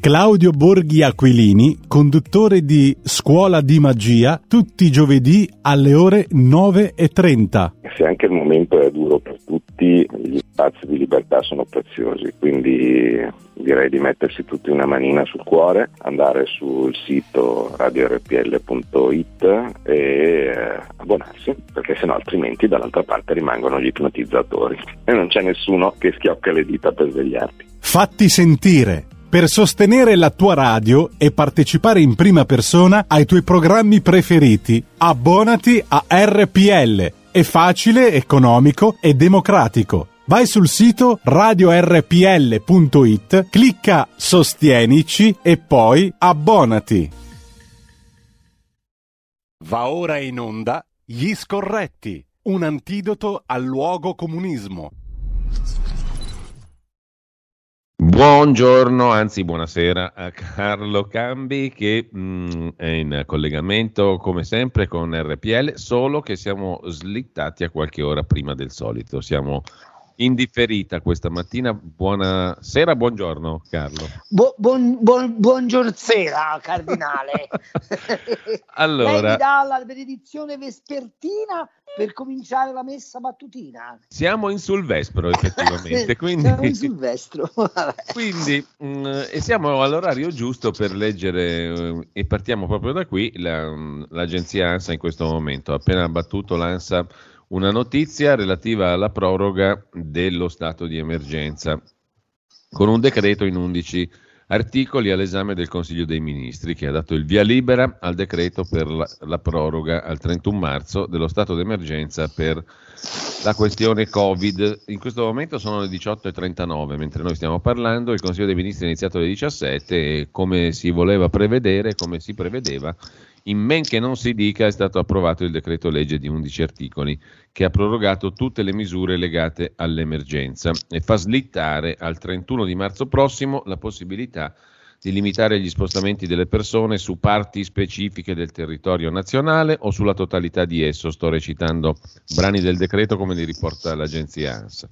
Claudio Borghi Aquilini, conduttore di Scuola di Magia, tutti i giovedì alle ore 9.30. Se anche il momento è duro per tutti, gli spazi di libertà sono preziosi, quindi direi di mettersi tutti una manina sul cuore, andare sul sito radiorpl.it e abbonarsi, perché sennò altrimenti dall'altra parte rimangono gli ipnotizzatori e non c'è nessuno che schiocca le dita per svegliarti. Fatti sentire! Per sostenere la tua radio e partecipare in prima persona ai tuoi programmi preferiti, abbonati a RPL. È facile, economico e democratico. Vai sul sito radiorpl.it, clicca Sostienici e poi abbonati. Va ora in onda Gli Scorretti, un antidoto al luogo comunismo. Buongiorno, anzi buonasera a Carlo Cambi che mh, mm, è in collegamento come sempre con RPL, solo che siamo slittati a qualche ora prima del solito. Siamo indifferita questa mattina. Buonasera, buongiorno Carlo. Bu- buon, buon, buongiorno sera, cardinale. allora, Lei mi dà la benedizione vespertina per cominciare la messa mattutina. Siamo in Sulvestro effettivamente, quindi, siamo in Sulvestro. quindi mh, mm, e siamo all'orario giusto per leggere uh, e partiamo proprio da qui la, l'agenzia ANSA in questo momento. Ha appena battuto l'ANSA una notizia relativa alla proroga dello stato di emergenza con un decreto in 11 articoli all'esame del Consiglio dei Ministri che ha dato il via libera al decreto per la, la proroga al 31 marzo dello stato d'emergenza per la questione Covid. In questo momento sono le 18.39 mentre noi stiamo parlando, il Consiglio dei Ministri è iniziato alle 17 e come si voleva prevedere, come si prevedeva, in men che non si dica è stato approvato il decreto legge di 11 articoli che ha prorogato tutte le misure legate all'emergenza e fa slittare al 31 di marzo prossimo la possibilità di limitare gli spostamenti delle persone su parti specifiche del territorio nazionale o sulla totalità di esso. Sto recitando brani del decreto come li riporta l'agenzia ANSA.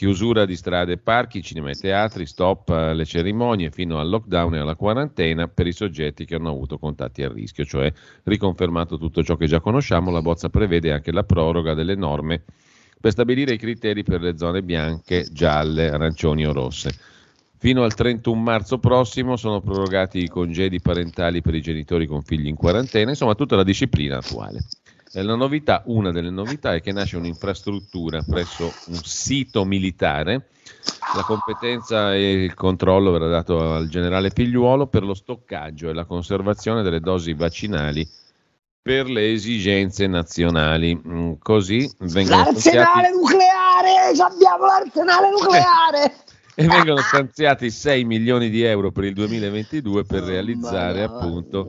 Chiusura di strade e parchi, cinema e teatri, stop alle cerimonie fino al lockdown e alla quarantena per i soggetti che hanno avuto contatti a rischio, cioè riconfermato tutto ciò che già conosciamo, la bozza prevede anche la proroga delle norme per stabilire i criteri per le zone bianche, gialle, arancioni o rosse. Fino al 31 marzo prossimo sono prorogati i congedi parentali per i genitori con figli in quarantena, insomma tutta la disciplina attuale. La novità, una delle novità è che nasce un'infrastruttura presso un sito militare. La competenza e il controllo verrà dato al generale Figliuolo per lo stoccaggio e la conservazione delle dosi vaccinali per le esigenze nazionali. Mm, così vengono L'arsenale stanziati... nucleare! Abbiamo l'arsenale nucleare! e vengono stanziati 6 milioni di euro per il 2022 per realizzare appunto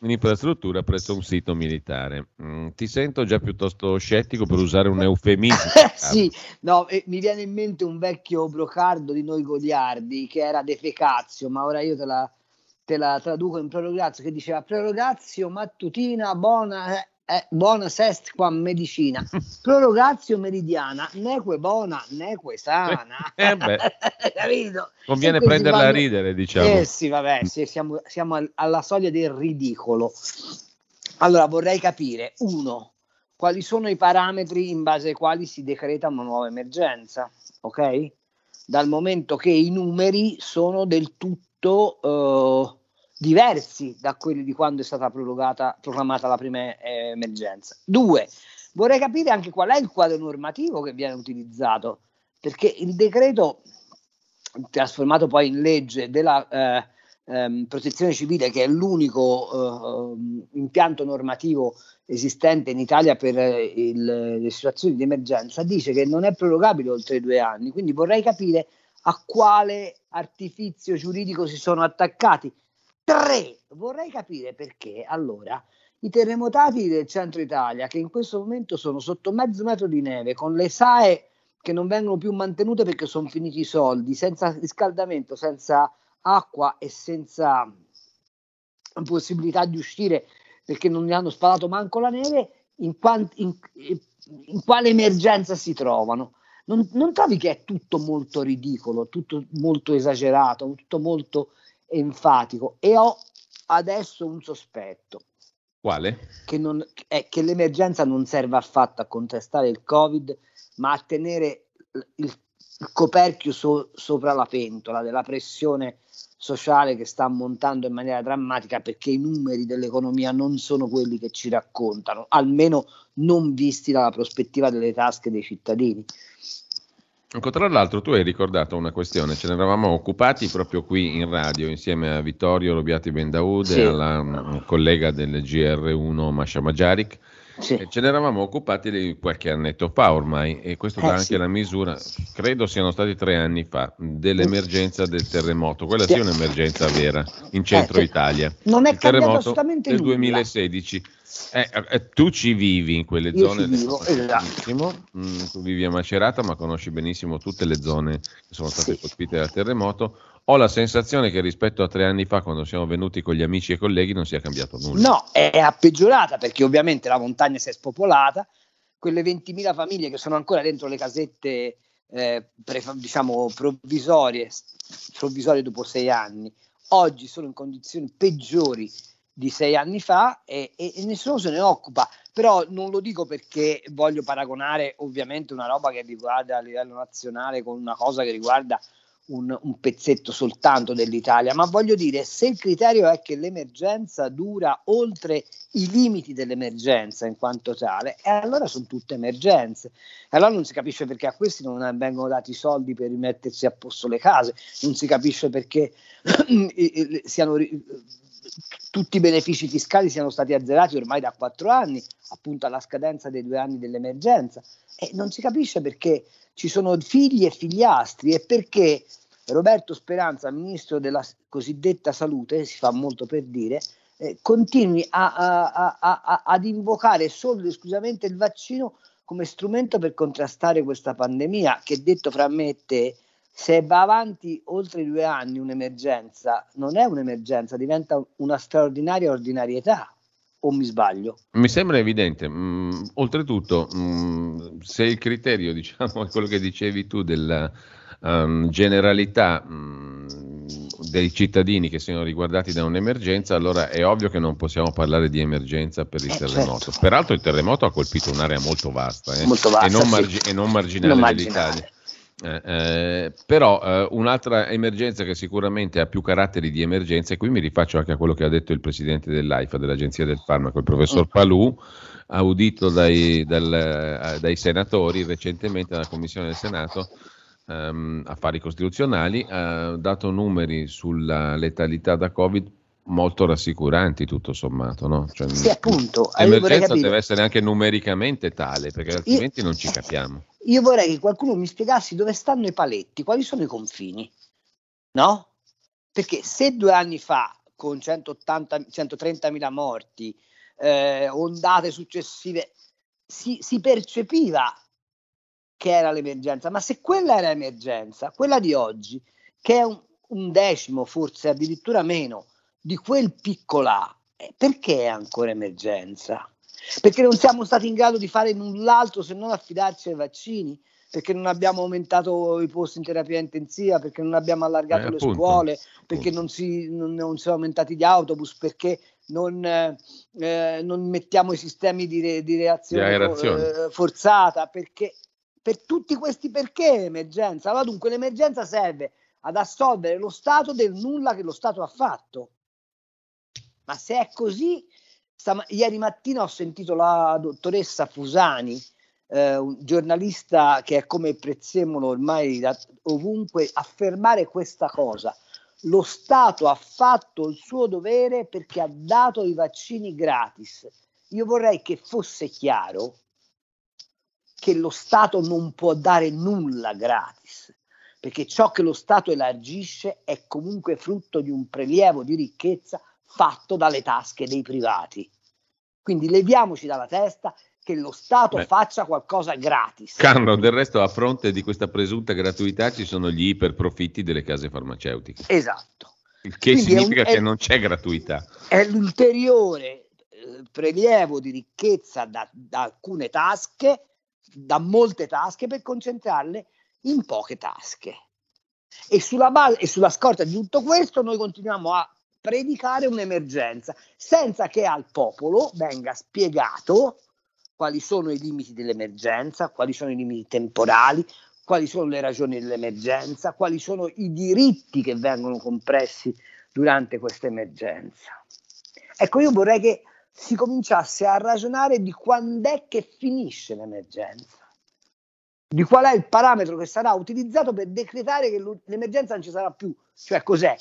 un'infrastruttura presso un sito militare. Mm, ti sento già piuttosto scettico per usare un eufemismo. sì, no, eh, mi viene in mente un vecchio brocardo di noi goliardi che era defecazio, ma ora io te la, te la traduco in prorogazio che diceva prorogazio mattutina buona eh, eh, bona sest qua medicina, prorogatio meridiana, neque bona, neque sana. eh Capito? Conviene prenderla vanno... a ridere, diciamo. Eh sì, vabbè, sì, siamo, siamo alla soglia del ridicolo. Allora, vorrei capire, uno, quali sono i parametri in base ai quali si decreta una nuova emergenza, ok? Dal momento che i numeri sono del tutto... Uh, diversi da quelli di quando è stata proclamata la prima eh, emergenza. Due, vorrei capire anche qual è il quadro normativo che viene utilizzato, perché il decreto trasformato poi in legge della eh, ehm, protezione civile, che è l'unico eh, impianto normativo esistente in Italia per il, le situazioni di emergenza, dice che non è prorogabile oltre due anni. Quindi vorrei capire a quale artifizio giuridico si sono attaccati Tre, vorrei capire perché allora i terremotati del centro Italia, che in questo momento sono sotto mezzo metro di neve, con le SAE che non vengono più mantenute perché sono finiti i soldi, senza riscaldamento, senza acqua e senza possibilità di uscire perché non gli hanno sparato manco la neve, in, quant- in, in quale emergenza si trovano? Non, non trovi che è tutto molto ridicolo, tutto molto esagerato, tutto molto enfatico e ho adesso un sospetto. Quale? Che, non, è che l'emergenza non serve affatto a contrastare il Covid, ma a tenere il, il coperchio so, sopra la pentola della pressione sociale che sta montando in maniera drammatica perché i numeri dell'economia non sono quelli che ci raccontano, almeno non visti dalla prospettiva delle tasche dei cittadini. Ecco, tra l'altro tu hai ricordato una questione, ce ne eravamo occupati proprio qui in radio insieme a Vittorio Robiati Bendaude sì. e alla um, collega del GR1 Masha Majarik. Sì. Ce ne eravamo occupati qualche annetto fa ormai e questo eh, dà anche sì. la misura, credo siano stati tre anni fa, dell'emergenza del terremoto. Quella sì, è un'emergenza vera in centro eh, Italia. Non è Il terremoto del nulla. 2016 eh, eh, tu ci vivi in quelle Io zone, vivo, esatto. mm, tu vivi a Macerata, ma conosci benissimo tutte le zone che sono state sì. colpite dal terremoto. Ho la sensazione che rispetto a tre anni fa, quando siamo venuti con gli amici e colleghi, non sia cambiato nulla. No, è peggiorata perché ovviamente la montagna si è spopolata, quelle 20.000 famiglie che sono ancora dentro le casette eh, pre, diciamo provvisorie, provvisorie dopo sei anni, oggi sono in condizioni peggiori di sei anni fa e, e, e, nessuno se ne occupa. Però non lo dico perché voglio paragonare ovviamente una roba che riguarda a livello nazionale con una cosa che riguarda un, un pezzetto soltanto dell'Italia, ma voglio dire se il criterio è che l'emergenza dura oltre i limiti dell'emergenza in quanto tale, e allora sono tutte emergenze. Allora non si capisce perché a questi non vengono dati i soldi per rimettersi a posto le case, non si capisce perché siano tutti i benefici fiscali siano stati azzerati ormai da quattro anni, appunto alla scadenza dei due anni dell'emergenza. E non si capisce perché ci sono figli e figliastri e perché Roberto Speranza, ministro della cosiddetta salute, si fa molto per dire, eh, continui a, a, a, ad invocare solo ed esclusivamente il vaccino come strumento per contrastare questa pandemia che detto fra me e te se va avanti oltre due anni un'emergenza, non è un'emergenza, diventa una straordinaria ordinarietà. O mi sbaglio? Mi sembra evidente. Mm, oltretutto, mm, se il criterio, diciamo, è quello che dicevi tu della um, generalità mm, dei cittadini che siano riguardati da un'emergenza, allora è ovvio che non possiamo parlare di emergenza per il eh, terremoto. Certo. Peraltro il terremoto ha colpito un'area molto vasta, eh, molto vasta e, non margi- sì. e, non marginale non dell'Italia. Eh, eh, però eh, un'altra emergenza che sicuramente ha più caratteri di emergenza, e qui mi rifaccio anche a quello che ha detto il presidente dell'AIFA, dell'Agenzia del Farmaco, il professor. Palù, audito dai, dal, eh, dai senatori recentemente dalla Commissione del Senato ehm, Affari Costituzionali, ha dato numeri sulla letalità da Covid molto rassicuranti tutto sommato, no? Cioè, sì, appunto. L'emergenza deve essere anche numericamente tale, perché altrimenti io, non ci capiamo. Io vorrei che qualcuno mi spiegassi dove stanno i paletti, quali sono i confini, no? Perché se due anni fa, con 180, 130.000 morti, eh, ondate successive, si, si percepiva che era l'emergenza, ma se quella era l'emergenza, quella di oggi, che è un, un decimo, forse addirittura meno, di quel piccolà, eh, perché è ancora emergenza? Perché non siamo stati in grado di fare null'altro se non affidarci ai vaccini? Perché non abbiamo aumentato i posti in terapia intensiva, perché non abbiamo allargato eh, le appunto, scuole, appunto. perché non si, non, non sono aumentati gli autobus, perché non, eh, non mettiamo i sistemi di, re, di reazione eh, forzata, perché per tutti questi perché emergenza? Allora dunque l'emergenza serve ad assolvere lo Stato del nulla che lo Stato ha fatto. Ma se è così, stam- ieri mattina ho sentito la dottoressa Fusani, eh, un giornalista che è come Prezzemolo ormai da ovunque, affermare questa cosa. Lo Stato ha fatto il suo dovere perché ha dato i vaccini gratis. Io vorrei che fosse chiaro che lo Stato non può dare nulla gratis, perché ciò che lo Stato elargisce è comunque frutto di un prelievo di ricchezza fatto dalle tasche dei privati. Quindi leviamoci dalla testa che lo Stato Beh. faccia qualcosa gratis. Carlo, del resto a fronte di questa presunta gratuità ci sono gli iperprofitti delle case farmaceutiche. Esatto. Il che Quindi significa un, che è, non c'è gratuità. È l'ulteriore eh, prelievo di ricchezza da, da alcune tasche, da molte tasche, per concentrarle in poche tasche. E sulla, base, e sulla scorta di tutto questo noi continuiamo a predicare un'emergenza senza che al popolo venga spiegato quali sono i limiti dell'emergenza, quali sono i limiti temporali, quali sono le ragioni dell'emergenza, quali sono i diritti che vengono compressi durante questa emergenza. Ecco, io vorrei che si cominciasse a ragionare di quando è che finisce l'emergenza, di qual è il parametro che sarà utilizzato per decretare che l'emergenza non ci sarà più, cioè cos'è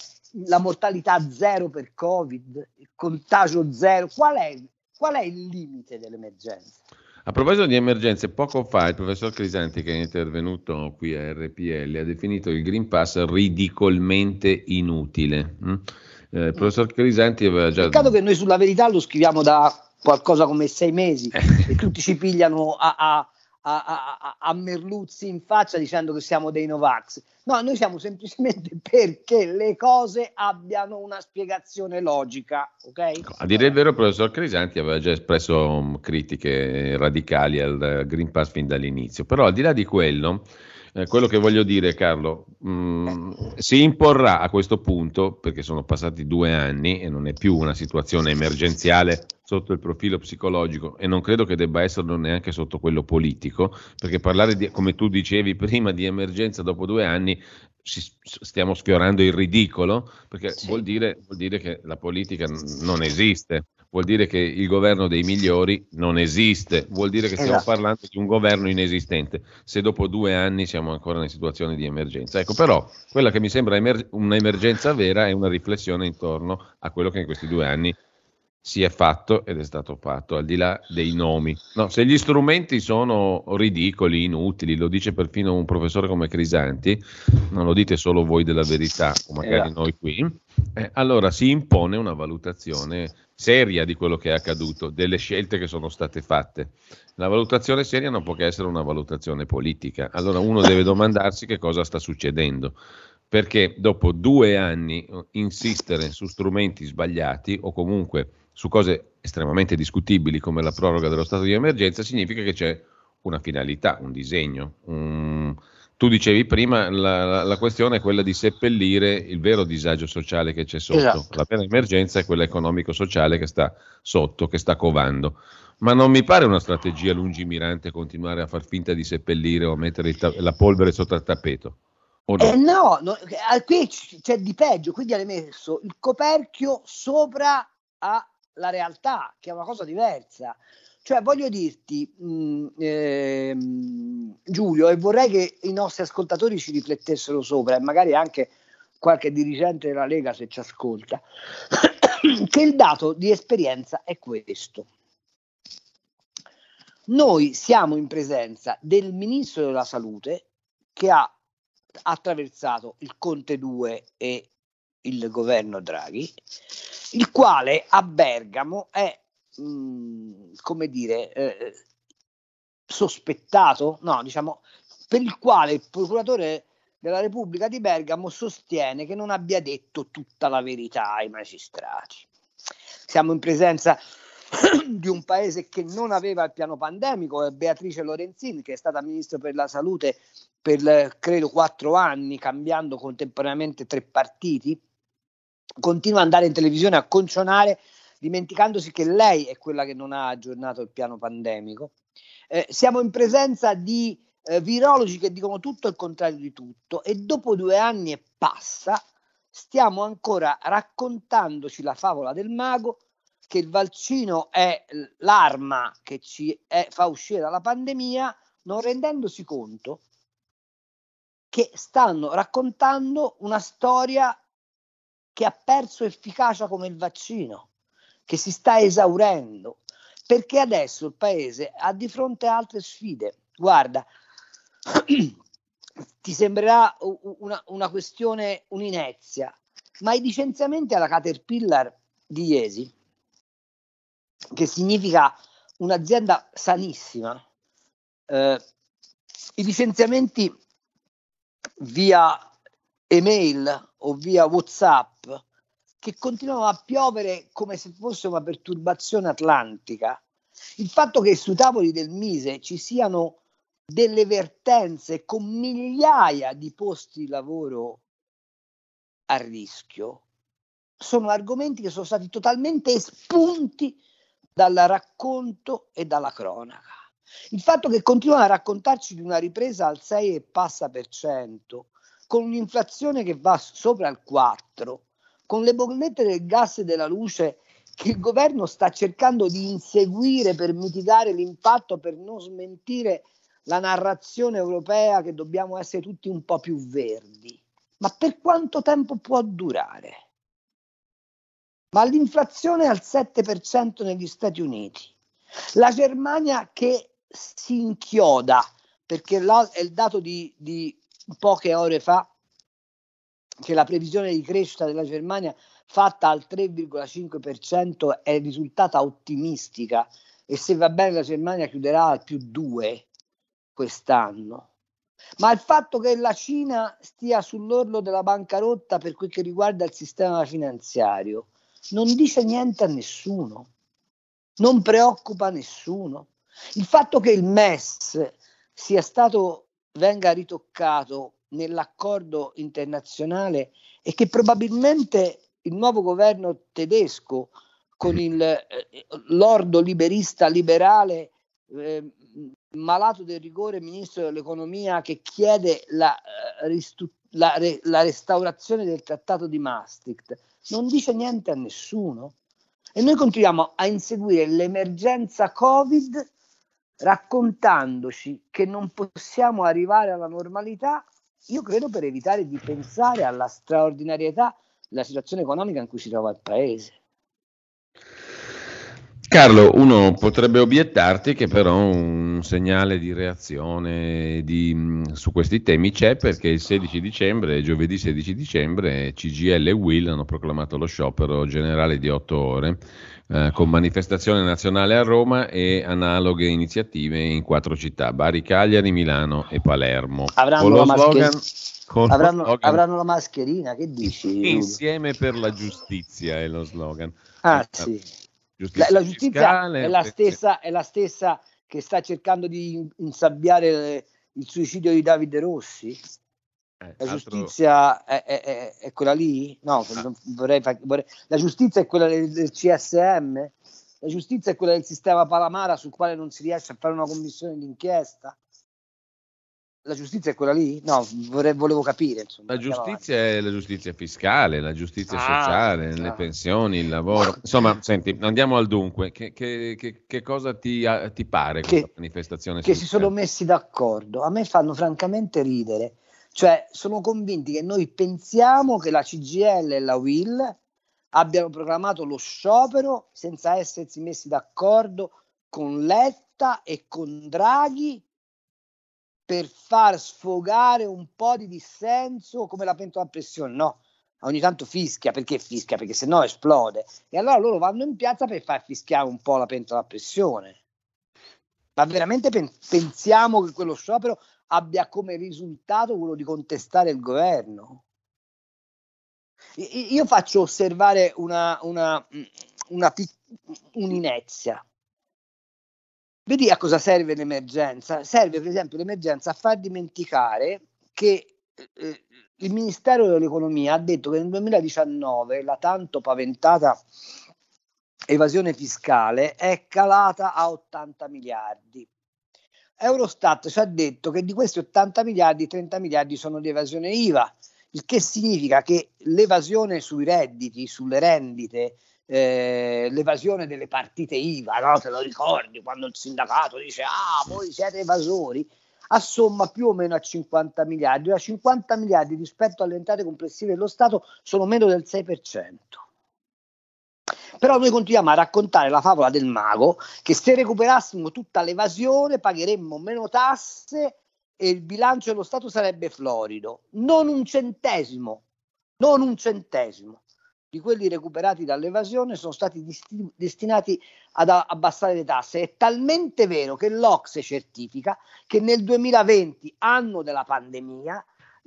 la mortalità zero per Covid, il contagio zero, qual è, qual è il limite dell'emergenza? A proposito di emergenze, poco fa il professor Crisanti, che è intervenuto qui a RPL, ha definito il Green Pass ridicolmente inutile. Mm? Eh, il professor Crisanti aveva già. Peccato che noi sulla verità lo scriviamo da qualcosa come sei mesi e tutti ci pigliano a, a, a, a, merluzzi in faccia dicendo che siamo dei Novax. No, noi siamo semplicemente perché le cose abbiano una spiegazione logica. Okay? A dire il vero, il professor Crisanti aveva già espresso um, critiche radicali al Green Pass fin dall'inizio, però al di là di quello eh, quello che voglio dire, Carlo, mh, mm, si imporrà a questo punto, perché sono passati due anni e non è più una situazione emergenziale sotto il profilo psicologico e non credo che debba esserlo neanche sotto quello politico, perché parlare, di, come tu dicevi prima, di emergenza dopo due anni stiamo sfiorando il ridicolo, perché sì. vuol, dire, vuol dire che la politica non esiste vuol dire che il governo dei migliori non esiste, vuol dire che stiamo esatto. parlando di un governo inesistente, se dopo due anni siamo ancora in situazione di emergenza. Ecco, però quella che mi sembra emer- un'emergenza vera è una riflessione intorno a quello che in questi due anni si è fatto ed è stato fatto, al di là dei nomi. No, se gli strumenti sono ridicoli, inutili, lo dice perfino un professore come Crisanti, non lo dite solo voi della verità, o magari esatto. noi qui, eh, allora si impone una valutazione seria di quello che è accaduto, delle scelte che sono state fatte. La valutazione seria non può che essere una valutazione politica. Allora uno deve domandarsi che cosa sta succedendo perché dopo due anni eh, insistere su strumenti sbagliati o comunque su cose estremamente discutibili come la proroga dello stato di emergenza significa che c'è una finalità, un disegno. Un... Tu dicevi prima la, la, la, questione è quella di seppellire il vero disagio sociale che c'è sotto. Esatto. La vera emergenza è quella economico-sociale che sta sotto, che sta covando. Ma non mi pare una strategia lungimirante continuare a far finta di seppellire o a mettere ta- la polvere sotto il tappeto. No? Eh no, no, qui c'è di peggio, quindi hai messo il coperchio sopra a la realtà, che è una cosa diversa. Cioè, voglio dirti, mh, mm, ehm, Giulio, e vorrei che i nostri ascoltatori ci riflettessero sopra, e magari anche qualche dirigente della Lega se ci ascolta, che il dato di esperienza è questo. Noi siamo in presenza del ministro della salute che ha attraversato il Conte 2 e il governo Draghi il quale a Bergamo è, mh, come dire, eh, sospettato, no, diciamo, per il quale il procuratore della Repubblica di Bergamo sostiene che non abbia detto tutta la verità ai magistrati. Siamo in presenza di un paese che non aveva il piano pandemico, Beatrice Lorenzin, che è stata ministro per la salute per credo quattro anni, cambiando contemporaneamente tre partiti, continua ad andare in televisione a concionare dimenticandosi che lei è quella che non ha aggiornato il piano pandemico. Eh, siamo in presenza di eh, virologi che dicono tutto il contrario di tutto e dopo due anni e passa stiamo ancora raccontandoci la favola del mago che il vaccino è l'arma che ci è, fa uscire dalla pandemia, non rendendosi conto che stanno raccontando una storia che ha perso efficacia come il vaccino, che si sta esaurendo, perché adesso il paese ha di fronte altre sfide. Guarda, ti sembrerà una, una questione, un'inezia, ma i licenziamenti alla Caterpillar di Iesi, che significa un'azienda sanissima, eh, i licenziamenti via email o via WhatsApp che continuano a piovere come se fosse una perturbazione atlantica. Il fatto che sui tavoli del Mise ci siano delle vertenze con migliaia di posti di lavoro a rischio, sono argomenti che sono stati totalmente espunti dal racconto e dalla cronaca. Il fatto che continuano a raccontarci di una ripresa al 6 e passa per cento, con un'inflazione che va sopra il 4, con le bollette del gas e della luce che il governo sta cercando di inseguire per mitigare l'impatto, per non smentire la narrazione europea che dobbiamo essere tutti un po' più verdi. Ma per quanto tempo può durare? Ma l'inflazione è al 7% negli Stati Uniti. La Germania che si inchioda, perché è il dato di, di poche ore fa, che la previsione di crescita della Germania fatta al 3,5% è risultata ottimistica e se va bene la Germania chiuderà al più 2 quest'anno. Ma il fatto che la Cina stia sull'orlo della bancarotta per quel che riguarda il sistema finanziario non dice niente a nessuno, non preoccupa nessuno. Il fatto che il MES sia stato, venga ritoccato nell'accordo internazionale e che probabilmente il nuovo governo tedesco con il eh, lordo liberista liberale eh, malato del rigore ministro dell'economia che chiede la, eh, ristu- la, re- la restaurazione del trattato di Maastricht non dice niente a nessuno. E noi continuiamo a inseguire l'emergenza Covid raccontandoci che non possiamo arrivare alla normalità, io credo per evitare di pensare alla straordinarietà della situazione economica in cui si trova il paese. Carlo, uno potrebbe obiettarti che però un segnale di reazione di, mm, su questi temi c'è perché il 16 dicembre, giovedì 16 dicembre, CGL e Will hanno proclamato lo sciopero generale di otto ore eh, con manifestazione nazionale a Roma e analoghe iniziative in quattro città, Bari, Cagliari, Milano e Palermo. Avranno, la, slogan, avranno, slogan, avranno la, mascherina, che dici? Insieme per la giustizia è lo slogan. Ah eh, sì. Giustizia la, la giustizia è la, stessa, è la stessa che sta cercando di insabbiare il suicidio di Davide Rossi? Eh, la giustizia è, è, è, quella lì? No, ah. vorrei, vorrei, la giustizia è quella del, del, CSM? La giustizia è quella del sistema Palamara sul quale non si riesce a fare una commissione d'inchiesta? La giustizia è quella lì? No, vorrei, volevo capire. Insomma, la giustizia è la giustizia fiscale, la giustizia ah, sociale, ah. le pensioni, il lavoro. Insomma, senti, andiamo al dunque. Che, che, che, che cosa ti, ti, pare questa manifestazione? Che si sono messi d'accordo. A me fanno francamente ridere cioè, sono convinti che noi pensiamo che la CGL e la WIL abbiano programmato lo sciopero senza essersi messi d'accordo con Letta e con Draghi per far sfogare un po' di dissenso come la pentola a pressione. No, ogni tanto fischia, perché fischia? Perché se no esplode. E allora loro vanno in piazza per far fischiare un po' la pentola a pressione. Ma veramente pen- pensiamo che quello sciopero abbia come risultato quello di contestare il governo. Io faccio osservare una, una, una un'inezia. Vedi a cosa serve l'emergenza? Serve per esempio l'emergenza a far dimenticare che eh, il Ministero dell'Economia ha detto che nel 2019 la tanto paventata evasione fiscale è calata a 80 miliardi. Eurostat ci ha detto che di questi 80 miliardi, 30 miliardi sono di evasione IVA, il che significa che l'evasione sui redditi, sulle rendite, eh, l'evasione delle partite IVA, no? te lo ricordi quando il sindacato dice ah voi siete evasori, assomma più o meno a 50 miliardi, ora 50 miliardi rispetto alle entrate complessive dello Stato sono meno del 6%. Però noi continuiamo a raccontare la favola del mago che se recuperassimo tutta l'evasione pagheremmo meno tasse e il bilancio dello Stato sarebbe florido. Non un centesimo, non un centesimo di quelli recuperati dall'evasione sono stati desti- destinati ad abbassare le tasse. È talmente vero che l'Ocse certifica che nel 2020, anno della pandemia,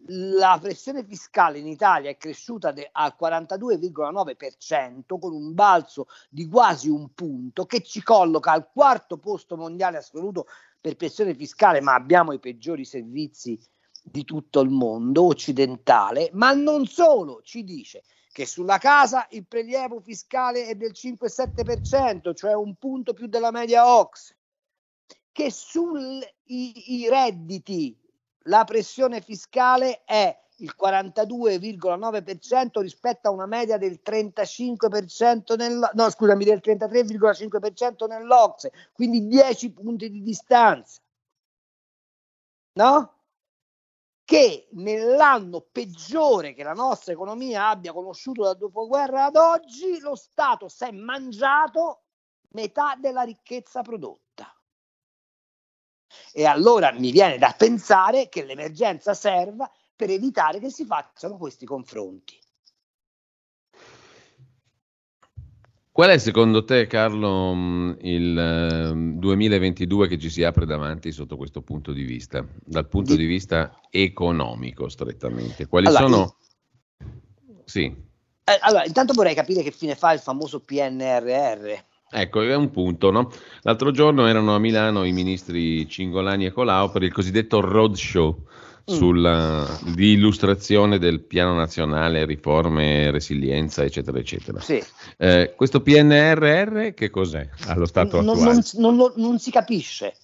la pressione fiscale in Italia è cresciuta de- al 42,9% con un balzo di quasi un punto che ci colloca al quarto posto mondiale assoluto per pressione fiscale, ma abbiamo i peggiori servizi di tutto il mondo occidentale, ma non solo, ci dice che sulla casa il prelievo fiscale è del 5-7%, cioè un punto più della media OX, che sui redditi la pressione fiscale è il 42,9% rispetto a una media del 35% nel, no, scusami, del 33,5% nell'Ocse, quindi 10 punti di distanza. No? Che nell'anno peggiore che la nostra economia abbia conosciuto dal dopoguerra ad oggi, lo Stato si è mangiato metà della ricchezza prodotta. E allora mi viene da pensare che l'emergenza serva per evitare che si facciano questi confronti. Qual è secondo te, Carlo, mm, il 2022 ehm, che ci si apre davanti sotto questo punto di vista, dal punto di, vista economico strettamente? Quali allora, sono... Sì. Eh, allora, intanto vorrei capire che fine fa il famoso PNRR. Ecco, è un punto, no? L'altro giorno erano a Milano i ministri Cingolani e Colau per il cosiddetto roadshow. Sulla, di illustrazione del piano nazionale, riforme, resilienza, eccetera, eccetera. Sì. Eh, questo PNRR che cos'è allo stato non, attuale? Non, non, non, si capisce.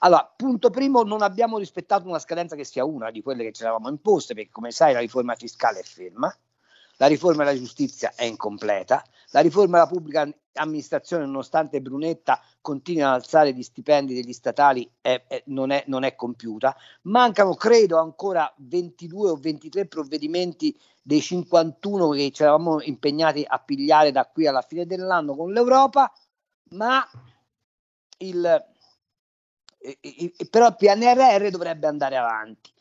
Allora, punto primo, non abbiamo rispettato una scadenza che sia una di quelle che ci eravamo imposte, perché come sai la riforma fiscale è ferma, la riforma della giustizia è incompleta, la riforma della pubblica amministrazione, nonostante Brunetta continui ad alzare gli stipendi degli statali, è, è, non, è, non, è, compiuta. Mancano, credo, ancora 22 o 23 provvedimenti dei 51 che ci eravamo impegnati a pigliare da qui alla fine dell'anno con l'Europa, ma il, il, però il PNRR dovrebbe andare avanti.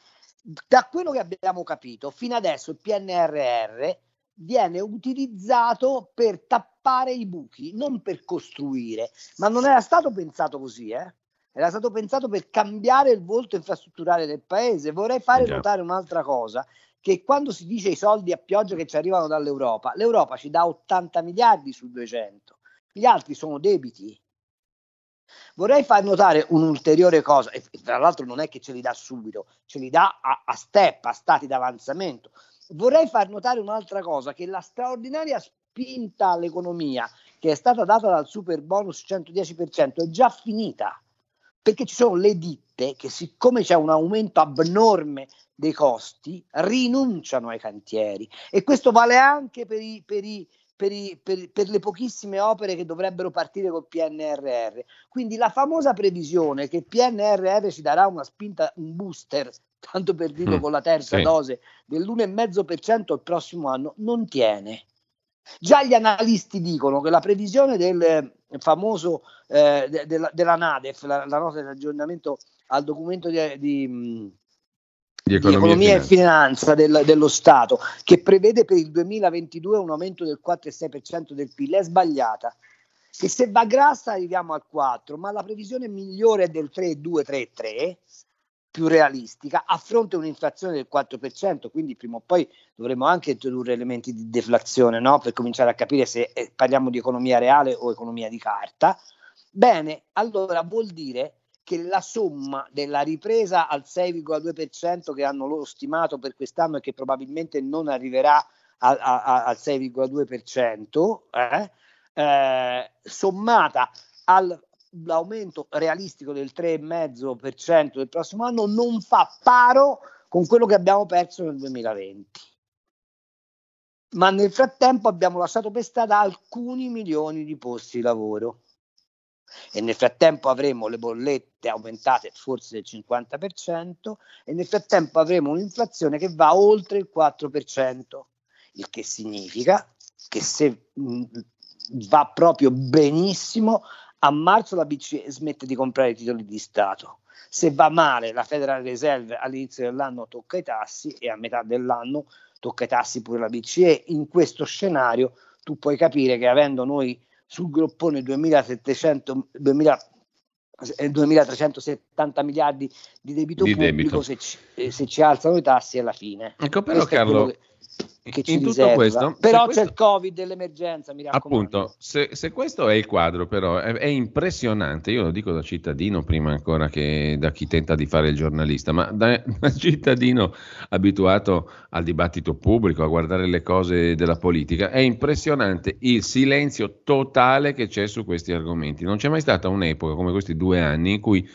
Da quello che abbiamo capito, fino adesso il PNRR viene utilizzato per tappare i buchi, non per costruire, ma non era stato pensato così, eh? era stato pensato per cambiare il volto infrastrutturale del paese. Vorrei fare yeah. notare un'altra cosa, che quando si dice i soldi a pioggia che ci arrivano dall'Europa, l'Europa ci dà 80 miliardi su 200, gli altri sono debiti. Vorrei far notare un'ulteriore cosa, e tra l'altro non è che ce li dà subito, ce li dà a, a step, a stati d'avanzamento vorrei far notare un'altra cosa, che la straordinaria spinta all'economia che è stata data dal super bonus 110% è già finita, perché ci sono le ditte che siccome c'è un aumento abnorme dei costi, rinunciano ai cantieri. E questo vale anche per, i, per, i, per, i, per le pochissime opere che dovrebbero partire col PNRR. Quindi la famosa previsione che il PNRR ci darà una spinta, un booster tanto per dirlo mm, con la terza sì. dose, dell'1,5% il prossimo anno, non tiene. Già gli analisti dicono che la previsione del famoso eh, de, de, della NADEF, la, la, nota di aggiornamento al documento di, di, di economia, di economia e finanza, del, dello Stato, che prevede per il 2022 un aumento del 4,6% del PIL, è sbagliata. Che se va grassa arriviamo al 4, ma la previsione migliore è del 3,2-3,3 più realistica a fronte di un'inflazione del 4%, quindi prima o poi dovremo anche introdurre elementi di deflazione no? per cominciare a capire se eh, parliamo di economia reale o economia di carta. Bene, allora vuol dire che la somma della ripresa al 6,2% che hanno loro stimato per quest'anno e che probabilmente non arriverà a, a, al 6,2%, eh, eh, sommata al l'aumento realistico del 3,5% del prossimo anno non fa paro con quello che abbiamo perso nel 2020. Ma nel frattempo abbiamo lasciato per strada alcuni milioni di posti di lavoro e nel frattempo avremo le bollette aumentate forse del 50% e nel frattempo avremo un'inflazione che va oltre il 4%, il che significa che se mh, va proprio benissimo a marzo la BCE smette di comprare i titoli di Stato. Se va male la Federal Reserve all'inizio dell'anno tocca i tassi e a metà dell'anno tocca i tassi pure la BCE. In questo scenario tu puoi capire che avendo noi sul groppone 2700, 2000, 2370 70 miliardi di debito di pubblico debito. Se, ci, eh, se ci alzano i tassi alla fine. Ecco però Carlo, che ci in tutto questo, però questo, c'è il covid e l'emergenza mi raccomando appunto se, se, questo è il quadro però è, è, impressionante io lo dico da cittadino prima ancora che da chi tenta di fare il giornalista ma da, da cittadino abituato al dibattito pubblico a guardare le cose della politica è impressionante il silenzio totale che c'è su questi argomenti non c'è mai stata un'epoca come questi due anni in cui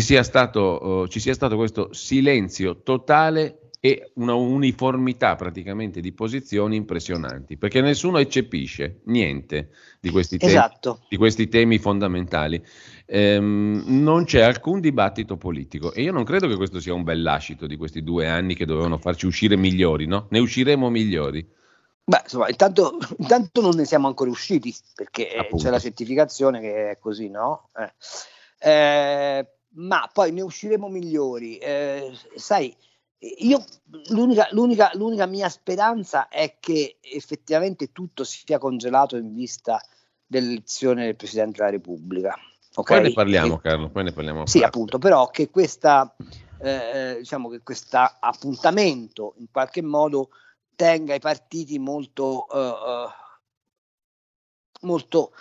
si sia stato, uh, ci sia stato questo silenzio totale e una uniformità praticamente di posizioni impressionanti, perché nessuno eccepisce niente di questi temi, esatto. di questi temi fondamentali. Ehm, non c'è alcun dibattito politico e io non credo che questo sia un bel lascito di questi due anni che dovevano farci uscire migliori, no? Ne usciremo migliori. Beh, insomma, intanto, intanto non ne siamo ancora usciti, perché Appunto. c'è la certificazione che è così, no? Eh. Eh, ma poi ne usciremo migliori. Eh, sai, io l'unica, l'unica, l'unica, mia speranza è che effettivamente tutto sia congelato in vista dell'elezione del Presidente della Repubblica. Okay? Poi ne parliamo, e, Carlo, poi ne parliamo. Sì, appunto, però che questa, eh, diciamo che questo appuntamento in qualche modo tenga i partiti molto, uh, molto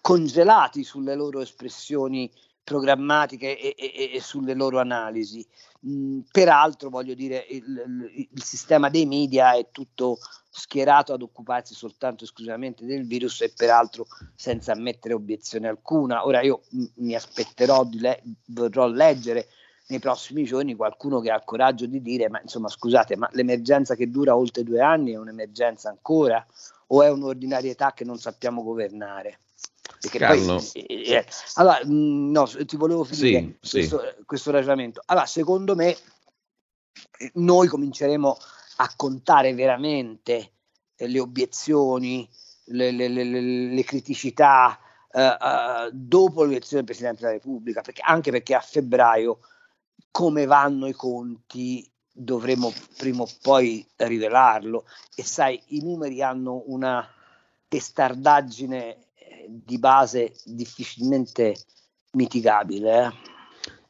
congelati sulle loro espressioni programmatiche e, e, e sulle loro analisi. Mm, peraltro, voglio dire, il, il, sistema dei media è tutto schierato ad occuparsi soltanto esclusivamente del virus e peraltro senza ammettere obiezione alcuna. Ora io m- mi aspetterò di le- vorrò leggere nei prossimi giorni qualcuno che ha il coraggio di dire ma insomma scusate ma l'emergenza che dura oltre due anni è un'emergenza ancora o è un'ordinarietà che non sappiamo governare Carlo. Poi, eh, eh, allora, mm, no, ti volevo finire sì, questo, sì. questo, ragionamento. Allora, secondo me, eh, noi cominceremo a contare veramente eh, le obiezioni, le, le, le, le criticità uh, uh, dopo l'elezione del Presidente della Repubblica, perché, anche perché a febbraio, come vanno i conti, dovremo prima o poi rivelarlo. E sai, i numeri hanno una testardaggine di base difficilmente mitigabile. Eh?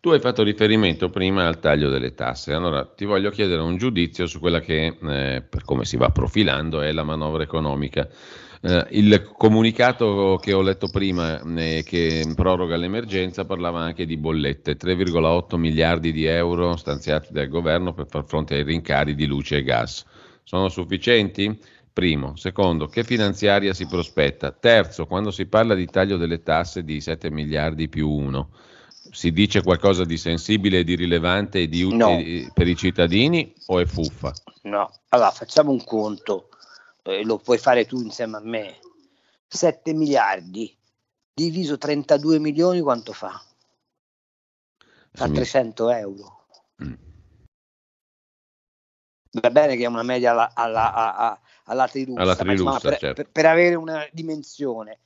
Tu hai fatto riferimento prima al taglio delle tasse, allora ti voglio chiedere un giudizio su quella che, eh, per come si va profilando, è la manovra economica. Eh, il comunicato che ho letto prima, eh, che proroga l'emergenza, parlava anche di bollette, 3,8 miliardi di euro stanziati dal governo per far fronte ai rincari di luce e gas. Sono sufficienti? Primo. Secondo, che finanziaria si prospetta? Terzo, quando si parla di taglio delle tasse di 7 miliardi più 1, si dice qualcosa di sensibile e di rilevante e di utile no. per i cittadini o è fuffa? No, allora facciamo un conto, eh, lo puoi fare tu insieme a me. 7 miliardi diviso 32 milioni quanto fa? Fa 300 euro. Mm. Va bene che è una media alla, alla, alla, alla trirussa, alla trirussa per, certo. per, per, avere una dimensione.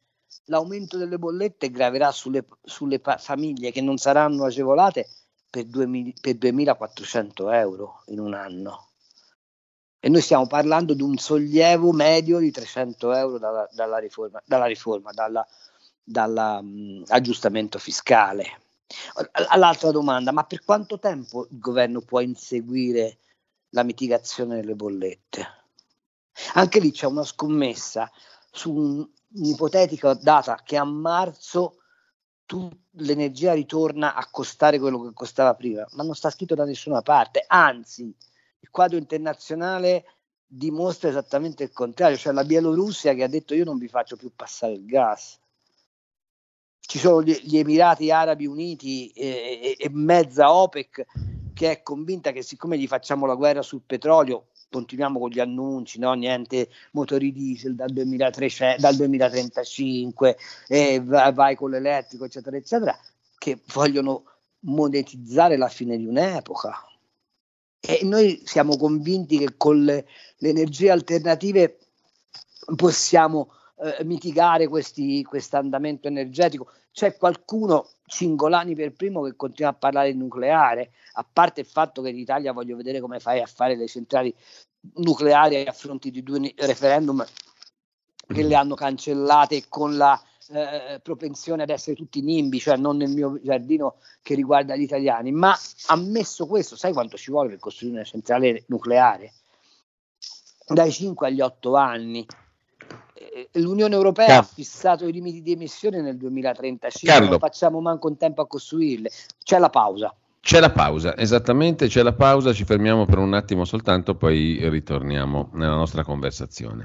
L'aumento delle bollette graverà sulle, sulle pa- famiglie che non saranno agevolate per, 2000, per 2.400 euro in un anno. E noi stiamo parlando di un sollievo medio di 300 euro dalla, dalla riforma, dalla riforma dall'aggiustamento fiscale. All'altra domanda, ma per quanto tempo il governo può inseguire la mitigazione delle bollette? Anche lì c'è una scommessa su un, un'ipotetica data che a marzo tu, l'energia ritorna a costare quello che costava prima, ma non sta scritto da nessuna parte, anzi il quadro internazionale dimostra esattamente il contrario, cioè la Bielorussia che ha detto io non vi faccio più passare il gas. Ci sono gli, gli Emirati Arabi Uniti e, e, e mezza OPEC che è convinta che siccome gli facciamo la guerra sul petrolio, continuiamo con gli annunci, no? niente motori diesel dal, 2300, dal 2035, e vai, vai con l'elettrico, eccetera, eccetera, che vogliono monetizzare la fine di un'epoca. E noi siamo convinti che con le, le energie alternative possiamo eh, mitigare questo andamento energetico. C'è qualcuno, Cingolani per primo, che continua a parlare di nucleare, a parte il fatto che in Italia voglio vedere come fai a fare le centrali nucleari a fronte di due referendum che le hanno cancellate con la eh, propensione ad essere tutti nimbi, cioè non nel mio giardino che riguarda gli italiani, ma ammesso questo, sai quanto ci vuole per costruire una centrale nucleare? Dai 5 agli 8 anni. Eh, L'Unione Europea Car- ha fissato i limiti di emissione nel 2035, Carlo. non facciamo manco un tempo a costruirle. C'è la pausa. C'è la pausa, esattamente, c'è la pausa, ci fermiamo per un attimo soltanto, poi ritorniamo nella nostra conversazione.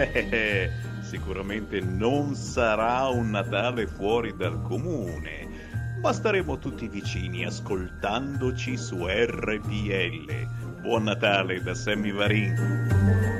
Sicuramente non sarà un Natale fuori dal comune, ma staremo tutti vicini ascoltandoci su RPL. Buon Natale da Sammy Varin.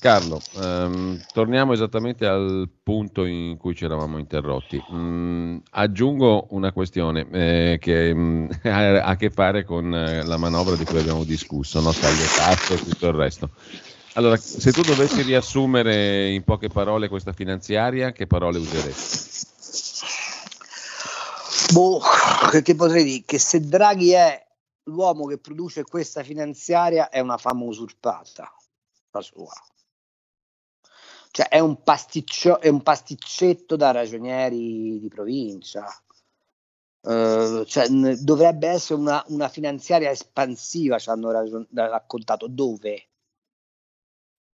Carlo, ehm, torniamo esattamente al punto in cui ci eravamo interrotti. Mm, aggiungo una questione eh, che mm, ha a che fare con eh, la manovra di cui abbiamo discusso, no? taglio tasse e tutto il resto. Allora, se tu dovessi riassumere in poche parole questa finanziaria, che parole useresti? Boh, che ti potrei dire? Che se Draghi è l'uomo che produce questa finanziaria è una fama usurpata, la sua. Cioè è un, pasticcio, è un pasticcetto da ragionieri di provincia. Uh, cioè, n- dovrebbe essere una, una, finanziaria espansiva, ci hanno ragion- raccontato dove?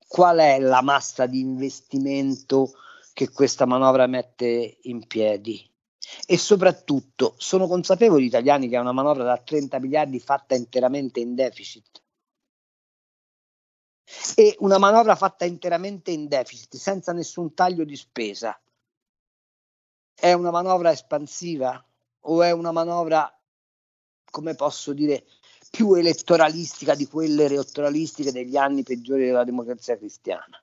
Qual è la massa di investimento che questa manovra mette in piedi? E soprattutto sono consapevoli gli italiani che è una manovra da 30 miliardi fatta interamente in deficit e una manovra fatta interamente in deficit, senza nessun taglio di spesa, è una manovra espansiva? O è una manovra, come posso dire, più elettoralistica di quelle elettoralistiche degli anni peggiori della democrazia cristiana?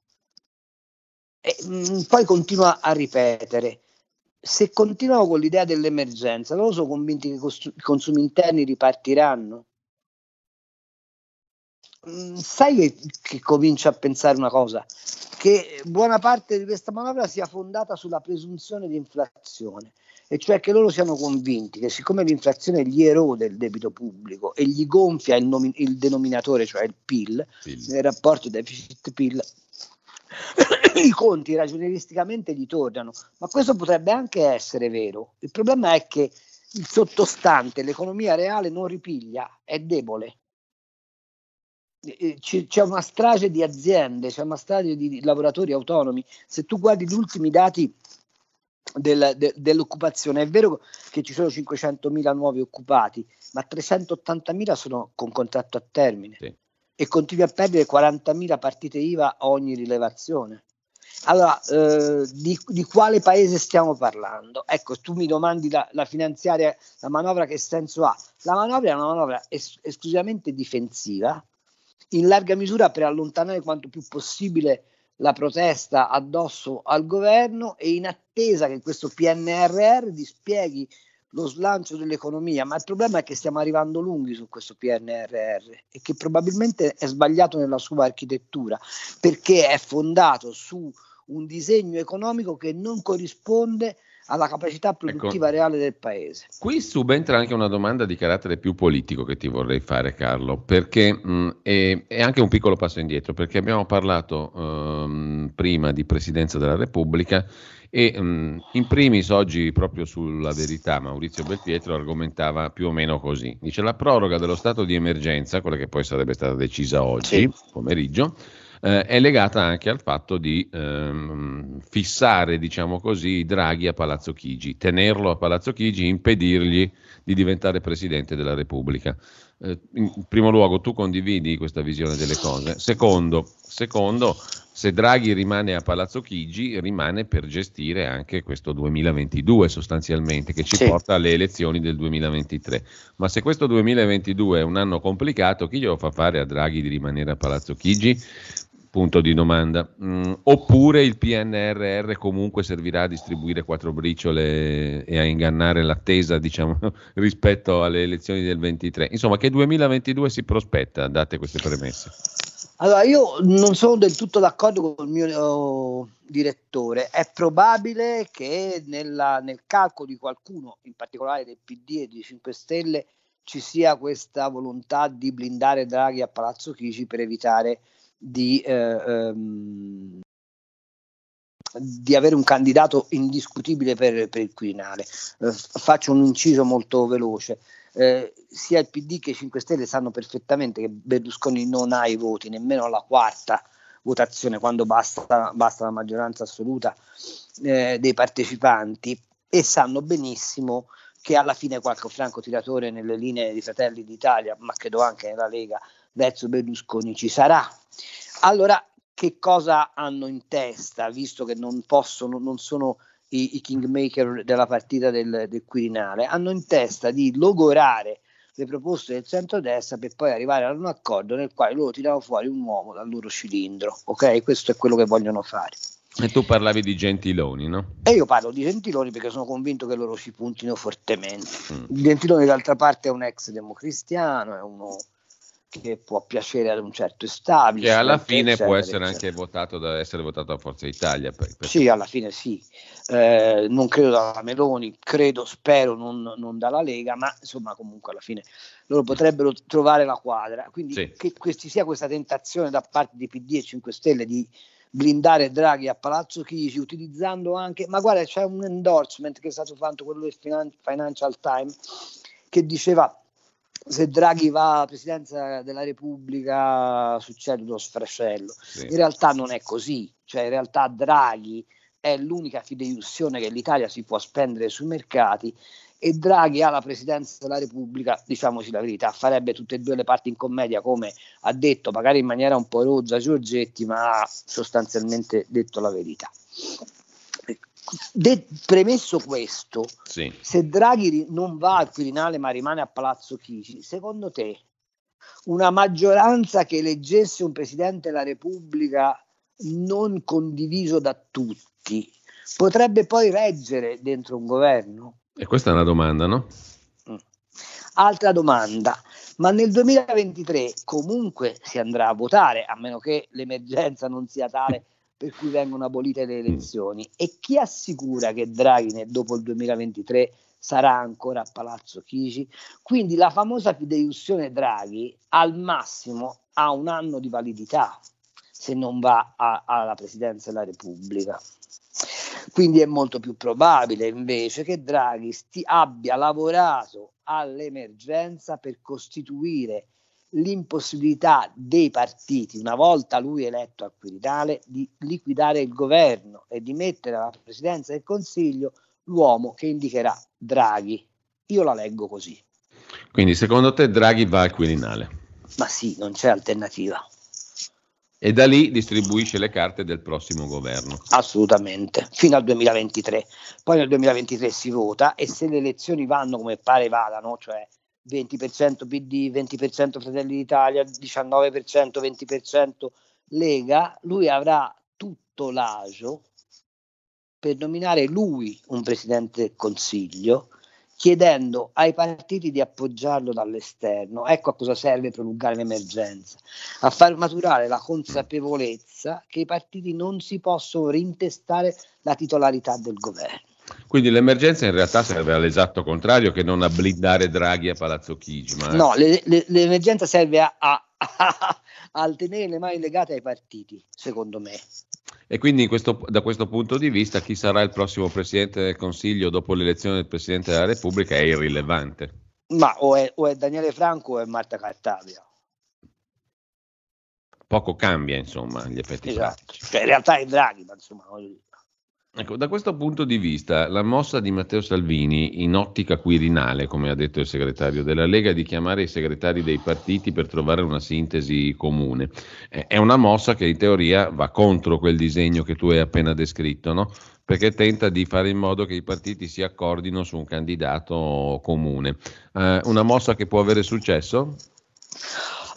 E, mh, mm, poi continua a ripetere, se continuano con l'idea dell'emergenza, loro sono convinti che i consumi interni ripartiranno sai che, che comincio a pensare una cosa? Che buona parte di questa manovra sia fondata sulla presunzione di inflazione, e cioè che loro siano convinti che siccome l'inflazione gli erode il debito pubblico e gli gonfia il, nomi- il denominatore, cioè il PIL, PIL. nel rapporto deficit-PIL, i conti ragionieristicamente gli tornano, ma questo potrebbe anche essere vero. Il problema è che il sottostante, l'economia reale non ripiglia, è debole c'è una strage di aziende, c'è una strage di lavoratori autonomi. Se tu guardi gli ultimi dati del, de, dell'occupazione, è vero che ci sono 500.000 nuovi occupati, ma 380.000 sono con contratto a termine sì. e continui a perdere 40.000 partite IVA a ogni rilevazione. Allora, eh, di, di, quale paese stiamo parlando? Ecco, tu mi domandi la, la, finanziaria, la manovra che senso ha? La manovra è una manovra es- esclusivamente difensiva in larga misura per allontanare quanto più possibile la protesta addosso al governo e in attesa che questo PNRR dispieghi lo slancio dell'economia, ma il problema è che stiamo arrivando lunghi su questo PNRR e che probabilmente è sbagliato nella sua architettura perché è fondato su un disegno economico che non corrisponde alla capacità ecco. produttiva ecco, reale del paese. Qui subentra anche una domanda di carattere più politico che ti vorrei fare Carlo, perché mh, è, è, anche un piccolo passo indietro, perché abbiamo parlato um, prima di Presidenza della Repubblica e um, in primis oggi proprio sulla verità Maurizio Belpietro argomentava più o meno così, dice la proroga dello stato di emergenza, quella che poi sarebbe stata decisa oggi sì. pomeriggio, eh, è legata anche al fatto di ehm, fissare, diciamo così, Draghi a Palazzo Chigi, tenerlo a Palazzo Chigi, impedirgli di diventare Presidente della Repubblica. Eh, in primo luogo, tu condividi questa visione delle cose. Secondo, secondo se Draghi rimane a Palazzo Chigi, rimane per gestire anche questo 2022 sostanzialmente, che ci sì. porta alle elezioni del 2023. Ma se questo 2022 è un anno complicato, chi glielo fa fare a Draghi di rimanere a Palazzo Chigi? Punto di domanda. Mm, oppure il PNRR comunque servirà a distribuire quattro briciole e a ingannare l'attesa, diciamo, rispetto alle elezioni del 23. Insomma, che 2022 si prospetta, date queste premesse. Allora, io non sono del tutto d'accordo con il mio oh, direttore. È probabile che nella, nel calcolo di qualcuno, in particolare del PD e di 5 Stelle, ci sia questa volontà di blindare Draghi a Palazzo Chigi per evitare di, eh, ehm, di avere un candidato indiscutibile per, per il Quirinale. Eh, faccio un inciso molto veloce eh, sia il PD che i 5 Stelle sanno perfettamente che Berlusconi non ha i voti, nemmeno alla quarta votazione, quando basta, basta la maggioranza assoluta eh, dei partecipanti, e sanno benissimo che alla fine qualche francotiratore nelle linee di Fratelli d'Italia, ma credo anche nella Lega, verso Berlusconi ci sarà. Allora, che cosa hanno in testa, visto che non possono, non sono i, i kingmaker della partita del, del Quirinale, hanno in testa di logorare le proposte del centro-destra per poi arrivare ad un accordo nel quale loro tirano fuori un uomo dal loro cilindro. Ok, questo è quello che vogliono fare. E tu parlavi di Gentiloni, no? E io parlo di Gentiloni perché sono convinto che loro ci puntino fortemente. Mm. Gentiloni, d'altra parte, è un ex democristiano, è uno che può piacere ad un certo establishment. Che alla fine eccetera, può essere eccetera. anche votato da essere votato da Forza Italia. Per, per sì, alla fine sì. Eh, non credo dalla Meloni, credo, spero non, non, dalla Lega, ma insomma comunque alla fine loro potrebbero trovare la quadra. Quindi sì. che questi sia questa tentazione da parte di PD e 5 Stelle di blindare Draghi a Palazzo Chigi utilizzando anche, ma guarda c'è un endorsement che è stato fatto, quello del Financial Times, che diceva se Draghi va alla presidenza della Repubblica succede uno sfrascello. Sì. In realtà non è così, cioè in realtà Draghi è l'unica fideiussione che l'Italia si può spendere sui mercati e Draghi alla presidenza della Repubblica, diciamoci la verità, farebbe tutte e due le parti in commedia come ha detto, magari in maniera un po' rozza Giorgetti, ma ha sostanzialmente detto la verità. De- premesso questo, sì. se Draghi non va al Quirinale ma rimane a Palazzo Chigi, secondo te una maggioranza che eleggesse un Presidente della Repubblica non condiviso da tutti potrebbe poi reggere dentro un governo? E questa è una domanda, no? Mm. Altra domanda, ma nel 2023 comunque si andrà a votare, a meno che l'emergenza non sia tale per cui vengono abolite le mm. elezioni. E chi assicura che Draghi dopo il 2023 sarà ancora a Palazzo Chigi? Quindi la famosa fideiussione Draghi al massimo ha un anno di validità se non va a, alla Presidenza della Repubblica. Quindi è molto più probabile invece che Draghi sti, abbia lavorato all'emergenza per costituire l'impossibilità dei partiti, una volta lui eletto al Quirinale, di liquidare il governo e di mettere alla presidenza del Consiglio l'uomo che indicherà Draghi. Io la leggo così. Quindi secondo te Draghi va al Quirinale? Ma sì, non c'è alternativa. E da lì distribuisce le carte del prossimo governo. Assolutamente, fino al 2023. Poi nel 2023 si vota e se le elezioni vanno come pare vadano, cioè 20% PD, 20% Fratelli d'Italia, 19%, 20% Lega, lui avrà tutto l'agio per nominare lui un presidente del Consiglio, chiedendo ai partiti di appoggiarlo dall'esterno. Ecco a cosa serve prolungare l'emergenza, a far maturare la consapevolezza che i partiti non si possono rintestare la titolarità del governo. Quindi l'emergenza in realtà serve all'esatto contrario che non a blindare Draghi a Palazzo Chigi. Ma... No, le, le, l'emergenza serve a, a, a, a, tenere le mani legate ai partiti, secondo me. E quindi questo, da questo punto di vista chi sarà il prossimo Presidente del Consiglio dopo l'elezione del Presidente della Repubblica è irrilevante. Ma o è, o è Daniele Franco o è Marta Cartabia. poco cambia, insomma, gli effetti esatto. pratici. Cioè, in realtà è Draghi, ma insomma... Ecco, da questo punto di vista, la mossa di Matteo Salvini in ottica quirinale, come ha detto il segretario della Lega, di chiamare i segretari dei partiti per trovare una sintesi comune, è una mossa che in teoria va contro quel disegno che tu hai appena descritto, no? perché tenta di fare in modo che i partiti si accordino su un candidato comune. Eh, una mossa che può avere successo?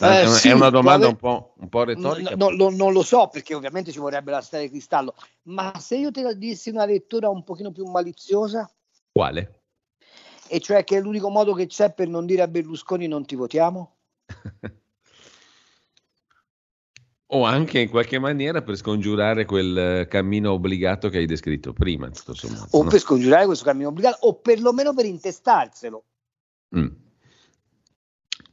Eh, è, sì, una domanda un po', un po retorica. No, no, non lo so perché ovviamente ci vorrebbe la storia di cristallo, ma se io te la dissi una lettura un pochino più maliziosa? Quale? E cioè che è l'unico modo che c'è per non dire a Berlusconi non ti votiamo? o anche in qualche maniera per scongiurare quel cammino obbligato che hai descritto prima, sommato. O no? per scongiurare questo cammino obbligato, o perlomeno per intestarselo. Mm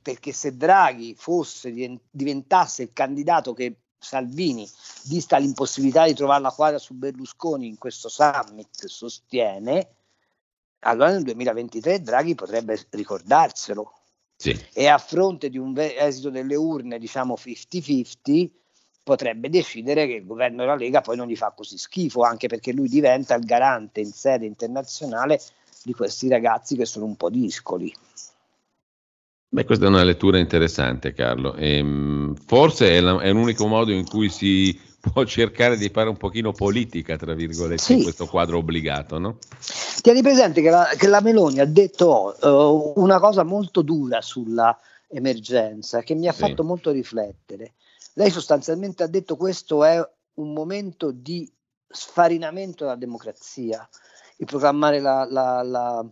perché se Draghi fosse, diventasse il candidato che Salvini, vista l'impossibilità di trovare la quadra su Berlusconi in questo summit, sostiene, allora nel 2023 Draghi potrebbe ricordarselo. Sì. E a fronte di un esito delle urne, diciamo 50-50, potrebbe decidere che il governo della Lega poi non gli fa così schifo, anche perché lui diventa il garante in sede internazionale di questi ragazzi che sono un po' discoli. Beh, questa è una lettura interessante, Carlo. E, ehm, forse è, la, è, l'unico modo in cui si può cercare di fare un pochino politica, tra virgolette, sì. in questo quadro obbligato, no? Tieni presente che la, che la Meloni ha detto uh, una cosa molto dura sulla emergenza che mi ha sì. fatto molto riflettere. Lei sostanzialmente ha detto questo è un momento di sfarinamento della democrazia, il programmare la, la, la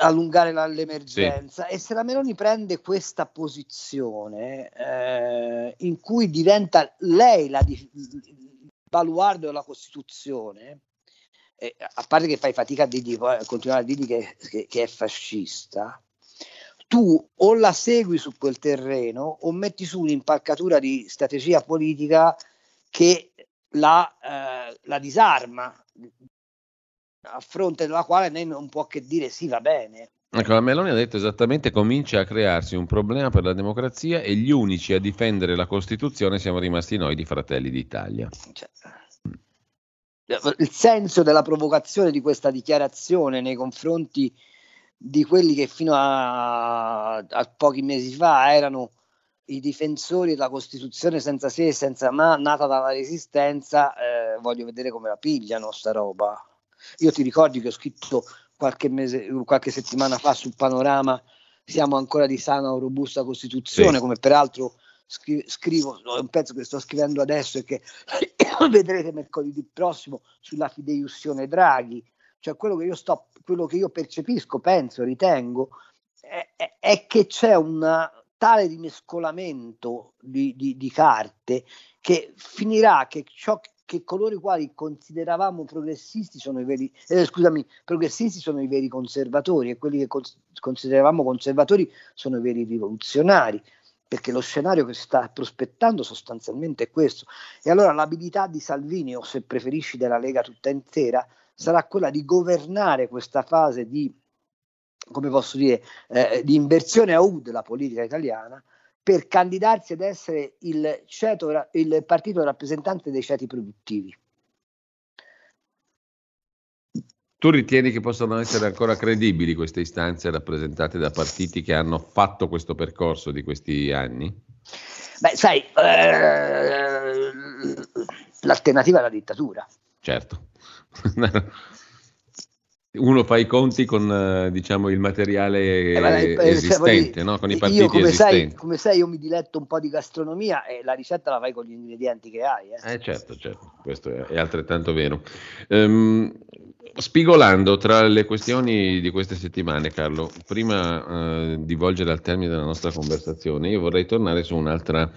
allungare l'emergenza sì. e se la Meloni prende questa posizione eh, in cui diventa lei la il baluardo della Costituzione eh, a parte che fai fatica a, dirgli, a continuare a dirgli che, che, che, è fascista tu o la segui su quel terreno o metti su un'impalcatura di strategia politica che la, eh, la disarma a fronte della quale lei non può che dire sì, va bene. Ecco, la Meloni ha detto esattamente comincia a crearsi un problema per la democrazia e gli unici a difendere la Costituzione siamo rimasti noi di Fratelli d'Italia. Cioè, il senso della provocazione di questa dichiarazione nei confronti di quelli che fino a, a pochi mesi fa erano i difensori della Costituzione senza se e senza ma, nata dalla resistenza, eh, voglio vedere come la pigliano sta roba. Io ti ricordi che ho scritto qualche, mese, qualche settimana fa sul panorama siamo ancora di sana o robusta Costituzione, sì. come peraltro scri- scrivo, un pezzo che sto scrivendo adesso e che vedrete mercoledì prossimo sulla fideiussione Draghi, cioè quello che io, sto, quello che io percepisco, penso, ritengo, è, è, è che c'è un tale rimescolamento di, di, di, carte che finirà che ciò che coloro i quali consideravamo progressisti sono i veri, eh, scusami, progressisti sono i veri conservatori e quelli che cons- consideravamo conservatori sono i veri rivoluzionari, perché lo scenario che si sta prospettando sostanzialmente è questo. E allora l'abilità di Salvini, o se preferisci della Lega tutta intera, sarà quella di governare questa fase di, come posso dire, eh, di inversione a U della politica italiana, per candidarsi ad essere il, ceto, il partito rappresentante dei ceti produttivi. Tu ritieni che possano essere ancora credibili queste istanze rappresentate da partiti che hanno fatto questo percorso di questi anni? Beh, sai, eh, l'alternativa è la dittatura. Certo. uno fa i conti con eh, diciamo, il materiale eh, eh, esistente, no? con i partiti io, come esistenti. Sai, come sai, io mi diletto un po' di gastronomia e la ricetta la fai con gli ingredienti che hai. Eh, eh certo, certo, questo è, è altrettanto vero. Um, spigolando tra le questioni di queste settimane, Carlo, prima uh, di volgere al termine della nostra conversazione, io vorrei tornare su un'altra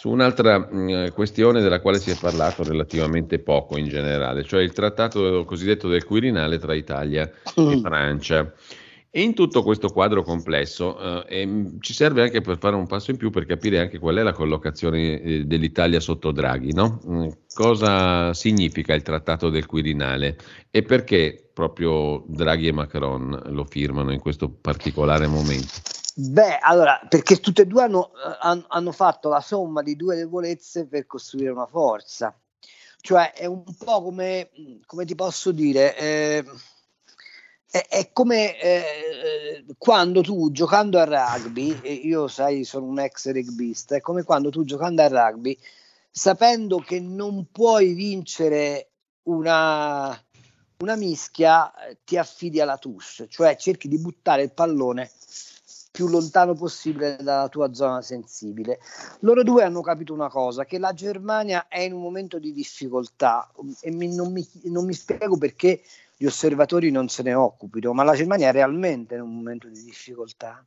su un'altra mh, mm, questione della quale si è parlato relativamente poco in generale, cioè il trattato cosiddetto del Quirinale tra Italia mm. e Francia. E in tutto questo quadro complesso eh, e, ci serve anche per fare un passo in più per capire anche qual è la collocazione eh, dell'Italia sotto Draghi, no? Mm, cosa significa il trattato del Quirinale e perché proprio Draghi e Macron lo firmano in questo particolare momento? Beh, allora, perché tutte e due hanno, hanno, fatto la somma di due debolezze per costruire una forza. Cioè, è un po' come, come ti posso dire, eh, è, è, come eh, quando tu giocando a rugby, io sai, sono un ex rugbista, è come quando tu giocando a rugby, sapendo che non puoi vincere una, una mischia, ti affidi alla touche, cioè cerchi di buttare il pallone più lontano possibile dalla tua zona sensibile. Loro due hanno capito una cosa, che la Germania è in un momento di difficoltà e mi, non, mi, non, mi, spiego perché gli osservatori non se ne occupino, ma la Germania è realmente in un momento di difficoltà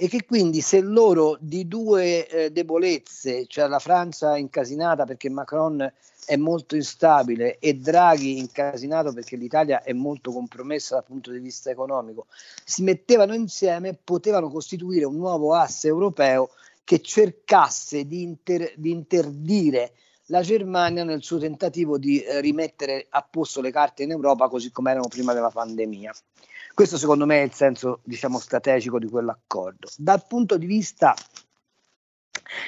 e che quindi se loro di due eh, debolezze, cioè la Francia incasinata perché Macron è molto instabile e Draghi incasinato perché l'Italia è molto compromessa dal punto di vista economico, si mettevano insieme, potevano costituire un nuovo asse europeo che cercasse di, inter- di interdire la Germania nel suo tentativo di eh, rimettere a posto le carte in Europa così come erano prima della pandemia. Questo secondo me è il senso diciamo, strategico di quell'accordo. Dal punto di vista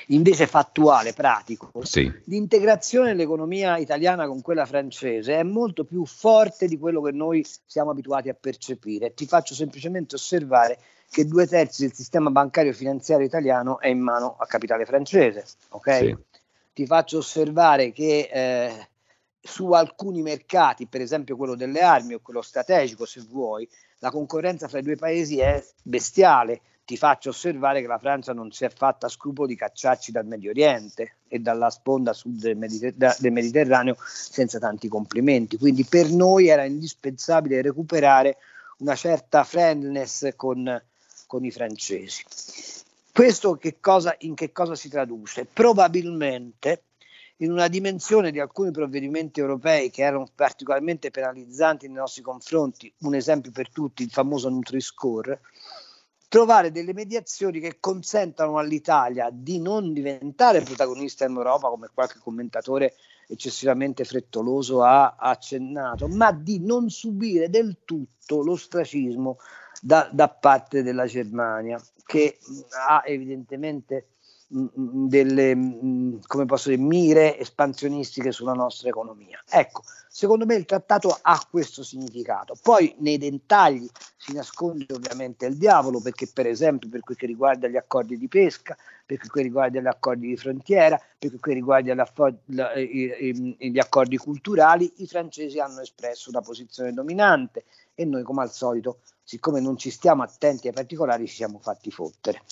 invece fattuale, pratico, sì. l'integrazione dell'economia italiana con quella francese è molto più forte di quello che noi siamo abituati a percepire. Ti faccio semplicemente osservare che due terzi del sistema bancario finanziario italiano è in mano a capitale francese. Okay? Sì. Ti faccio osservare che eh, su alcuni mercati, per esempio quello delle armi o quello strategico, se vuoi, la concorrenza fra i due paesi è bestiale. Ti faccio osservare che la Francia non si è fatta scrupolo di cacciarci dal Medio Oriente e dalla sponda sud del, Mediter- del Mediterraneo senza tanti complimenti. Quindi per noi era indispensabile recuperare una certa friendliness con, con i francesi. Questo che cosa, in che cosa si traduce? Probabilmente in una dimensione di alcuni provvedimenti europei che erano particolarmente penalizzanti nei nostri confronti, un esempio per tutti, il famoso Nutri-Score, trovare delle mediazioni che consentano all'Italia di non diventare protagonista in Europa, come qualche commentatore eccessivamente frettoloso ha accennato, ma di non subire del tutto l'ostracismo da, da parte della Germania, che ha evidentemente delle come posso dire, mire espansionistiche sulla nostra economia. Ecco, secondo me il trattato ha questo significato. Poi nei dettagli si nasconde ovviamente il diavolo, perché per esempio per quel che riguarda gli accordi di pesca, per quel che riguarda gli accordi di frontiera, per quel che riguarda gli accordi culturali, i francesi hanno espresso una posizione dominante e noi come al solito, siccome non ci stiamo attenti ai particolari, ci siamo fatti fottere.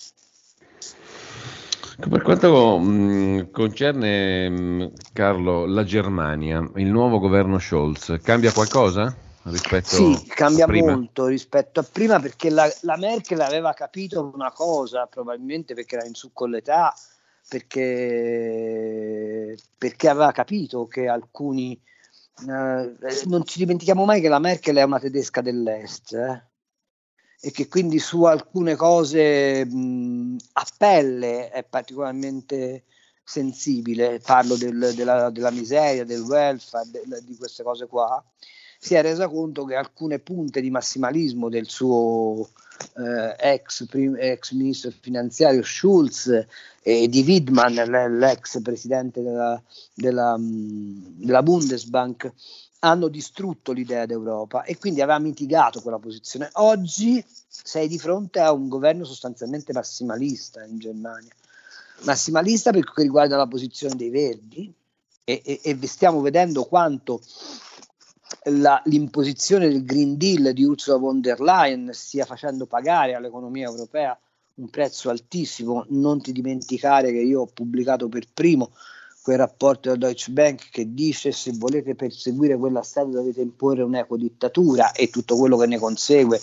Per quanto mh, mm, concerne, mh, mm, Carlo, la Germania, il nuovo governo Scholz, cambia qualcosa rispetto sì, cambia molto rispetto a prima perché la, la, Merkel aveva capito una cosa, probabilmente perché era in su con l'età, perché, perché aveva capito che alcuni... Eh, non ci dimentichiamo mai che la Merkel è una tedesca dell'Est, eh? E che quindi su alcune cose mh, a pelle è particolarmente sensibile, parlo del, della, della, miseria, del welfare, del, di queste cose qua, si è resa conto che alcune punte di massimalismo del suo eh, ex, prim, ex, ministro finanziario Schulz e di Widman, l'ex presidente della, della, della Bundesbank, hanno distrutto l'idea d'Europa e quindi aveva mitigato quella posizione. Oggi sei di fronte a un governo sostanzialmente massimalista in Germania. Massimalista per quanto riguarda la posizione dei Verdi e, e, e stiamo vedendo quanto la, l'imposizione del Green Deal di Ursula von der Leyen stia facendo pagare all'economia europea un prezzo altissimo. Non ti dimenticare che io ho pubblicato per primo quel rapporto della Deutsche Bank che dice se volete perseguire quella strada dovete imporre un'ecodittatura e tutto quello che ne consegue,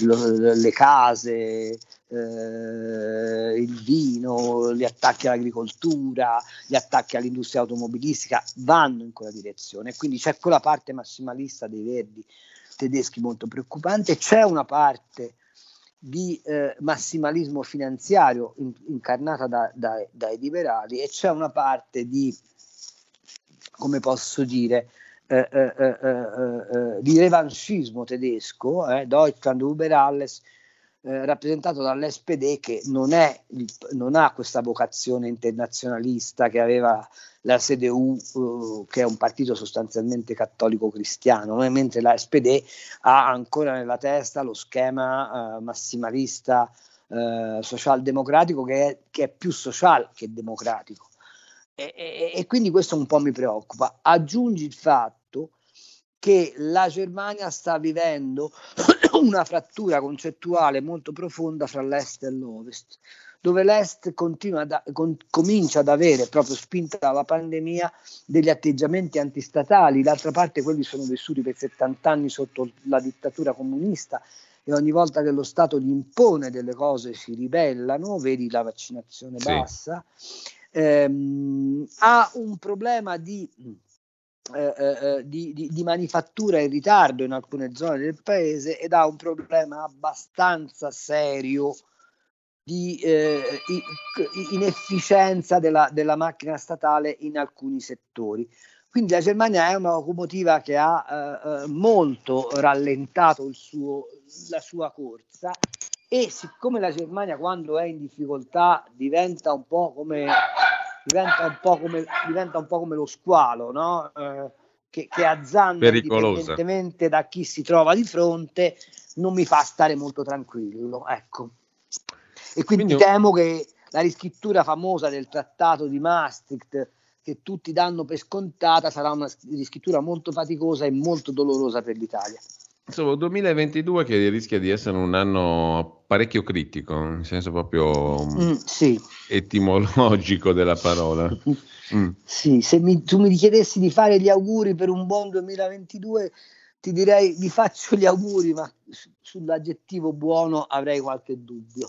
lo, le case, eh, il vino, gli attacchi all'agricoltura, gli attacchi all'industria automobilistica vanno in quella direzione. Quindi c'è quella parte massimalista dei verdi tedeschi molto preoccupante, c'è una parte di eh, massimalismo finanziario in, incarnata da, da, dai liberali e c'è una parte di, come posso dire, eh, eh, eh, eh, eh di revanchismo tedesco, Deutschland über alles, eh, rappresentato dall'SPD che non, è, non, ha questa vocazione internazionalista che aveva la CDU, eh, che è un partito sostanzialmente cattolico-cristiano, mentre la SPD ha ancora nella testa lo schema eh, massimalista eh, socialdemocratico che è, che è più social che democratico. E, e, e, quindi questo un po' mi preoccupa. Aggiungi il fatto che la Germania sta vivendo una frattura concettuale molto profonda fra l'est e l'ovest, dove l'est da, con, comincia ad avere, proprio spinta dalla pandemia, degli atteggiamenti antistatali, d'altra parte quelli sono vissuti per 70 anni sotto la dittatura comunista e ogni volta che lo Stato gli impone delle cose si ribellano, vedi la vaccinazione sì. bassa, ehm, ha un problema di eh, eh, eh, di, di, di, manifattura in ritardo in alcune zone del paese ed ha un problema abbastanza serio di eh, inefficienza della, della, macchina statale in alcuni settori. Quindi la Germania è una locomotiva che ha eh, eh, molto rallentato suo, la sua corsa e siccome la Germania quando è in difficoltà diventa un po' come diventa un po' come, diventa un po come lo squalo, no? eh, che, che azzanna indipendentemente da chi si trova di fronte, non mi fa stare molto tranquillo. Ecco. E quindi, quindi temo che la riscrittura famosa del trattato di Maastricht che tutti danno per scontata sarà una riscrittura molto faticosa e molto dolorosa per l'Italia. Insomma, 2022 che rischia di essere un anno parecchio critico, nel senso proprio mm, sì. etimologico della parola. Mm. Sì, se mi, tu mi chiedessi di fare gli auguri per un buon 2022, ti direi vi faccio gli auguri, ma sull'aggettivo buono avrei qualche dubbio.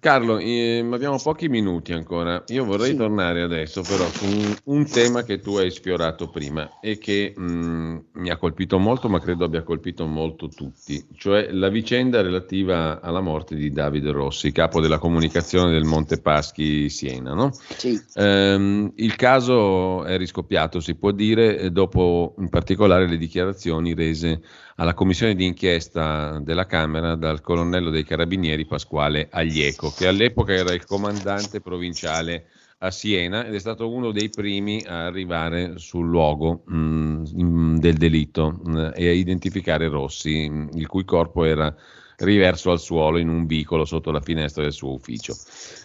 Carlo, eh, abbiamo pochi minuti ancora. Io vorrei sì. tornare adesso però su un, un, tema che tu hai sfiorato prima e che mh, mm, mi ha colpito molto, ma credo abbia colpito molto tutti, cioè la vicenda relativa alla morte di Davide Rossi, capo della comunicazione del Monte Paschi Siena. No? Sì. Ehm, il caso è riscoppiato, si può dire, dopo in particolare le dichiarazioni rese alla commissione di inchiesta della Camera dal colonnello dei carabinieri Pasquale Aglieco, che all'epoca era il comandante provinciale a Siena ed è stato uno dei primi a arrivare sul luogo mh, mm, del delitto mh, mm, e a identificare Rossi, mh, il cui corpo era riverso al suolo in un vicolo sotto la finestra del suo ufficio.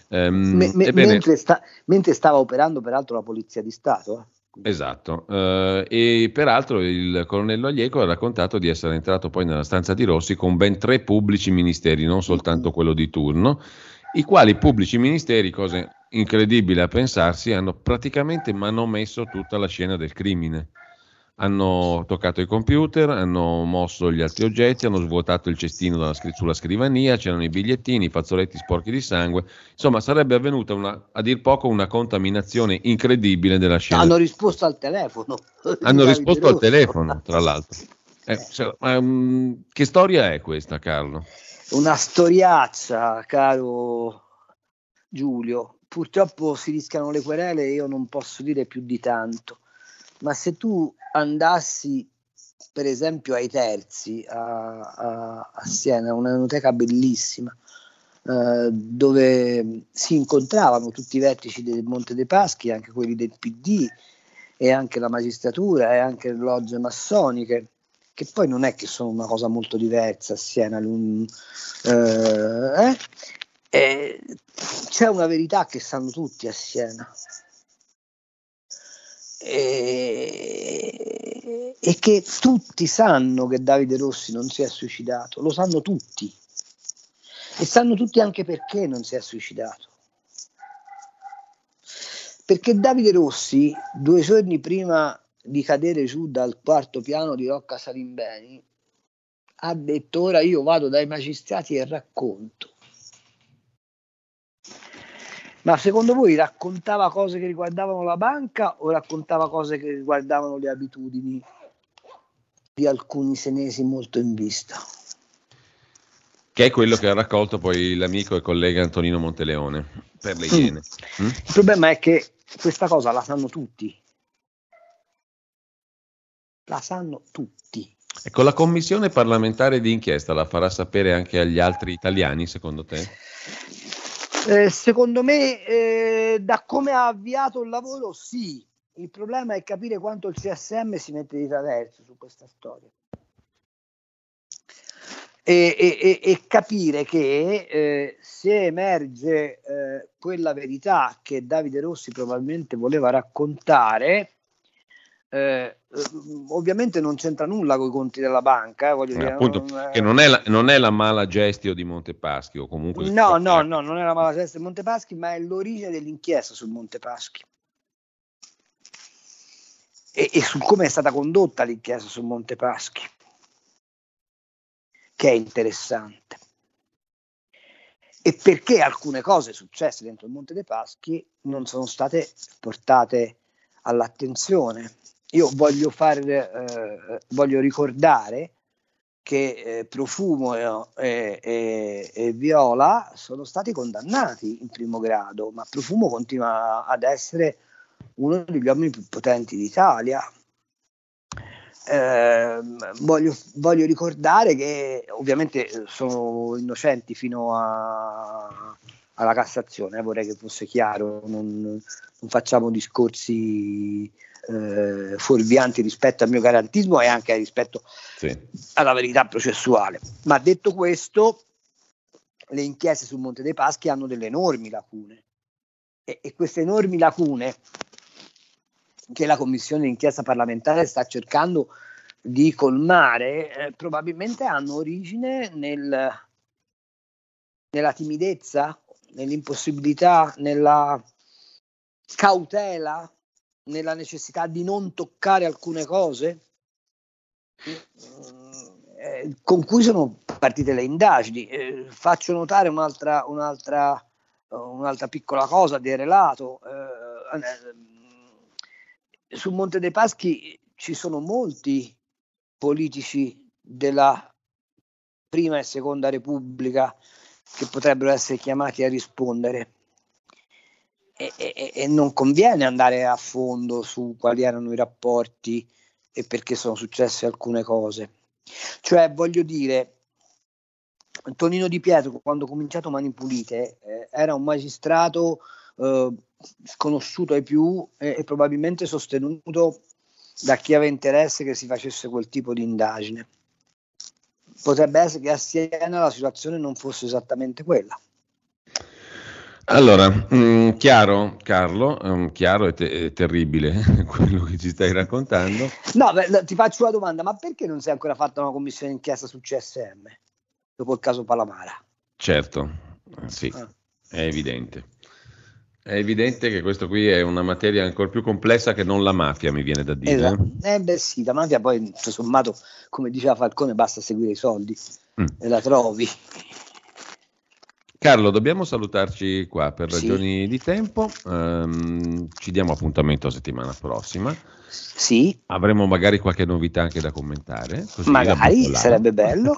Um, me, me, mentre, sta, mentre, stava operando peraltro la Polizia di Stato. Eh? Esatto, uh, e peraltro il colonnello Aglieco ha raccontato di essere entrato poi nella stanza di Rossi con ben tre pubblici ministeri, non soltanto quello di turno, i quali pubblici ministeri, cosa incredibile a pensarsi, hanno praticamente manomesso tutta la scena del crimine hanno toccato i computer, hanno mosso gli altri oggetti, hanno svuotato il cestino dalla, sulla scrivania, c'erano i bigliettini, i fazzoletti sporchi di sangue. Insomma, sarebbe avvenuta una, a dir poco una contaminazione incredibile della scena. Hanno risposto al telefono. Hanno risposto al telefono, tra l'altro. Eh, cioè, um, che storia è questa, Carlo? Una storiaccia, caro Giulio. Purtroppo si rischiano le querele e io non posso dire più di tanto ma se tu andassi per esempio ai terzi a, a, a Siena, una enoteca bellissima, eh, dove si incontravano tutti i vertici del Monte dei Paschi, anche quelli del PD e anche la magistratura e anche le logge massoniche, che poi non è che sono una cosa molto diversa Siena. Eh, eh, c'è una verità che sanno tutti a Siena e che tutti sanno che Davide Rossi non si è suicidato, lo sanno tutti e sanno tutti anche perché non si è suicidato. Perché Davide Rossi, due giorni prima di cadere giù dal quarto piano di Rocca Salimbeni, ha detto ora io vado dai magistrati e racconto. Ma secondo voi raccontava cose che riguardavano la banca o raccontava cose che riguardavano le abitudini di alcuni senesi molto in vista? Che è quello che ha raccolto poi l'amico e collega Antonino Monteleone per le mm. Iene. Mm. Il problema è che questa cosa la sanno tutti. La sanno tutti. Ecco, la commissione parlamentare di inchiesta la farà sapere anche agli altri italiani, secondo te? Eh, secondo me, eh, da come ha avviato il lavoro, sì. Il problema è capire quanto il CSM si mette di traverso su questa storia. E, e, e capire che eh, se emerge eh, quella verità che Davide Rossi probabilmente voleva raccontare, eh, ovviamente non c'entra nulla con i conti della banca, eh, voglio eh, dire, appunto, non, che non è, la, non è, la, mala gestio di Montepaschi o comunque... No, no, no, non è la mala gestio di Montepaschi, ma è l'origine dell'inchiesta sul Montepaschi. E, e su come è stata condotta l'inchiesta sul Montepaschi, che è interessante. E perché alcune cose successe dentro il Monte dei Paschi non sono state portate all'attenzione io voglio, far, eh, voglio ricordare che eh, Profumo e, e, e, Viola sono stati condannati in primo grado, ma Profumo continua ad essere uno degli uomini più potenti d'Italia. Eh, voglio, voglio, ricordare che ovviamente sono innocenti fino a, alla Cassazione, eh, vorrei che fosse chiaro, non, non facciamo discorsi eh, fuorvianti rispetto al mio garantismo e anche rispetto sì. alla verità processuale. Ma detto questo, le inchieste sul Monte dei Paschi hanno delle enormi lacune e, e queste enormi lacune che la commissione d'inchiesta parlamentare sta cercando di colmare eh, probabilmente hanno origine nel, nella timidezza, nell'impossibilità, nella cautela nella necessità di non toccare alcune cose eh, con cui sono partite le indagini. Eh, faccio notare un'altra, un'altra, un'altra, piccola cosa di relato. Eh, sul Monte dei Paschi ci sono molti politici della prima e seconda Repubblica che potrebbero essere chiamati a rispondere e, e, e, non conviene andare a fondo su quali erano i rapporti e perché sono successe alcune cose. Cioè, voglio dire, Tonino Di Pietro, quando ha cominciato Mani Pulite, eh, era un magistrato eh, sconosciuto ai più e, e probabilmente sostenuto da chi aveva interesse che si facesse quel tipo di indagine. Potrebbe essere che a Siena la situazione non fosse esattamente quella. Allora, mh, mm, chiaro Carlo, um, chiaro e, te- terribile quello che ci stai raccontando. No, beh, ti faccio una domanda, ma perché non si è ancora fatta una commissione d'inchiesta sul CSM dopo il caso Palamara? Certo, sì, ah. è evidente. È evidente che questo qui è una materia ancora più complessa che non la mafia, mi viene da dire. Esatto. Eh beh sì, la mafia poi, tutto sommato, come diceva Falcone, basta seguire i soldi mm. e la trovi. Carlo, dobbiamo salutarci qua per ragioni sì. di tempo. Um, ci diamo appuntamento settimana prossima. Sì. Avremo magari qualche novità anche da commentare. magari sarebbe bello.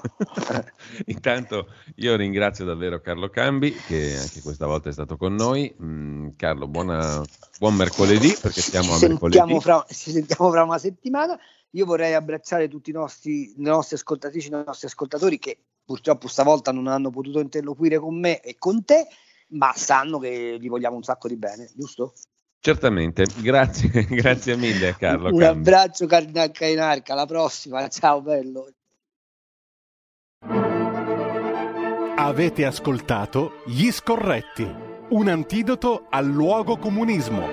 Intanto io ringrazio davvero Carlo Cambi che anche questa volta è stato con noi. Mm, Carlo, buona, buon mercoledì perché siamo ci a mercoledì. Fra, ci sentiamo fra una settimana. Io vorrei abbracciare tutti i nostri, le nostre ascoltatrici, i nostri ascoltatori che purtroppo stavolta non hanno potuto interloquire con me e con te, ma sanno che gli vogliamo un sacco di bene, giusto? Certamente, grazie, grazie mille Carlo. un Cambi. abbraccio Cardinal Cainarca, alla prossima, ciao bello. Avete ascoltato Gli Scorretti, un antidoto al luogo comunismo.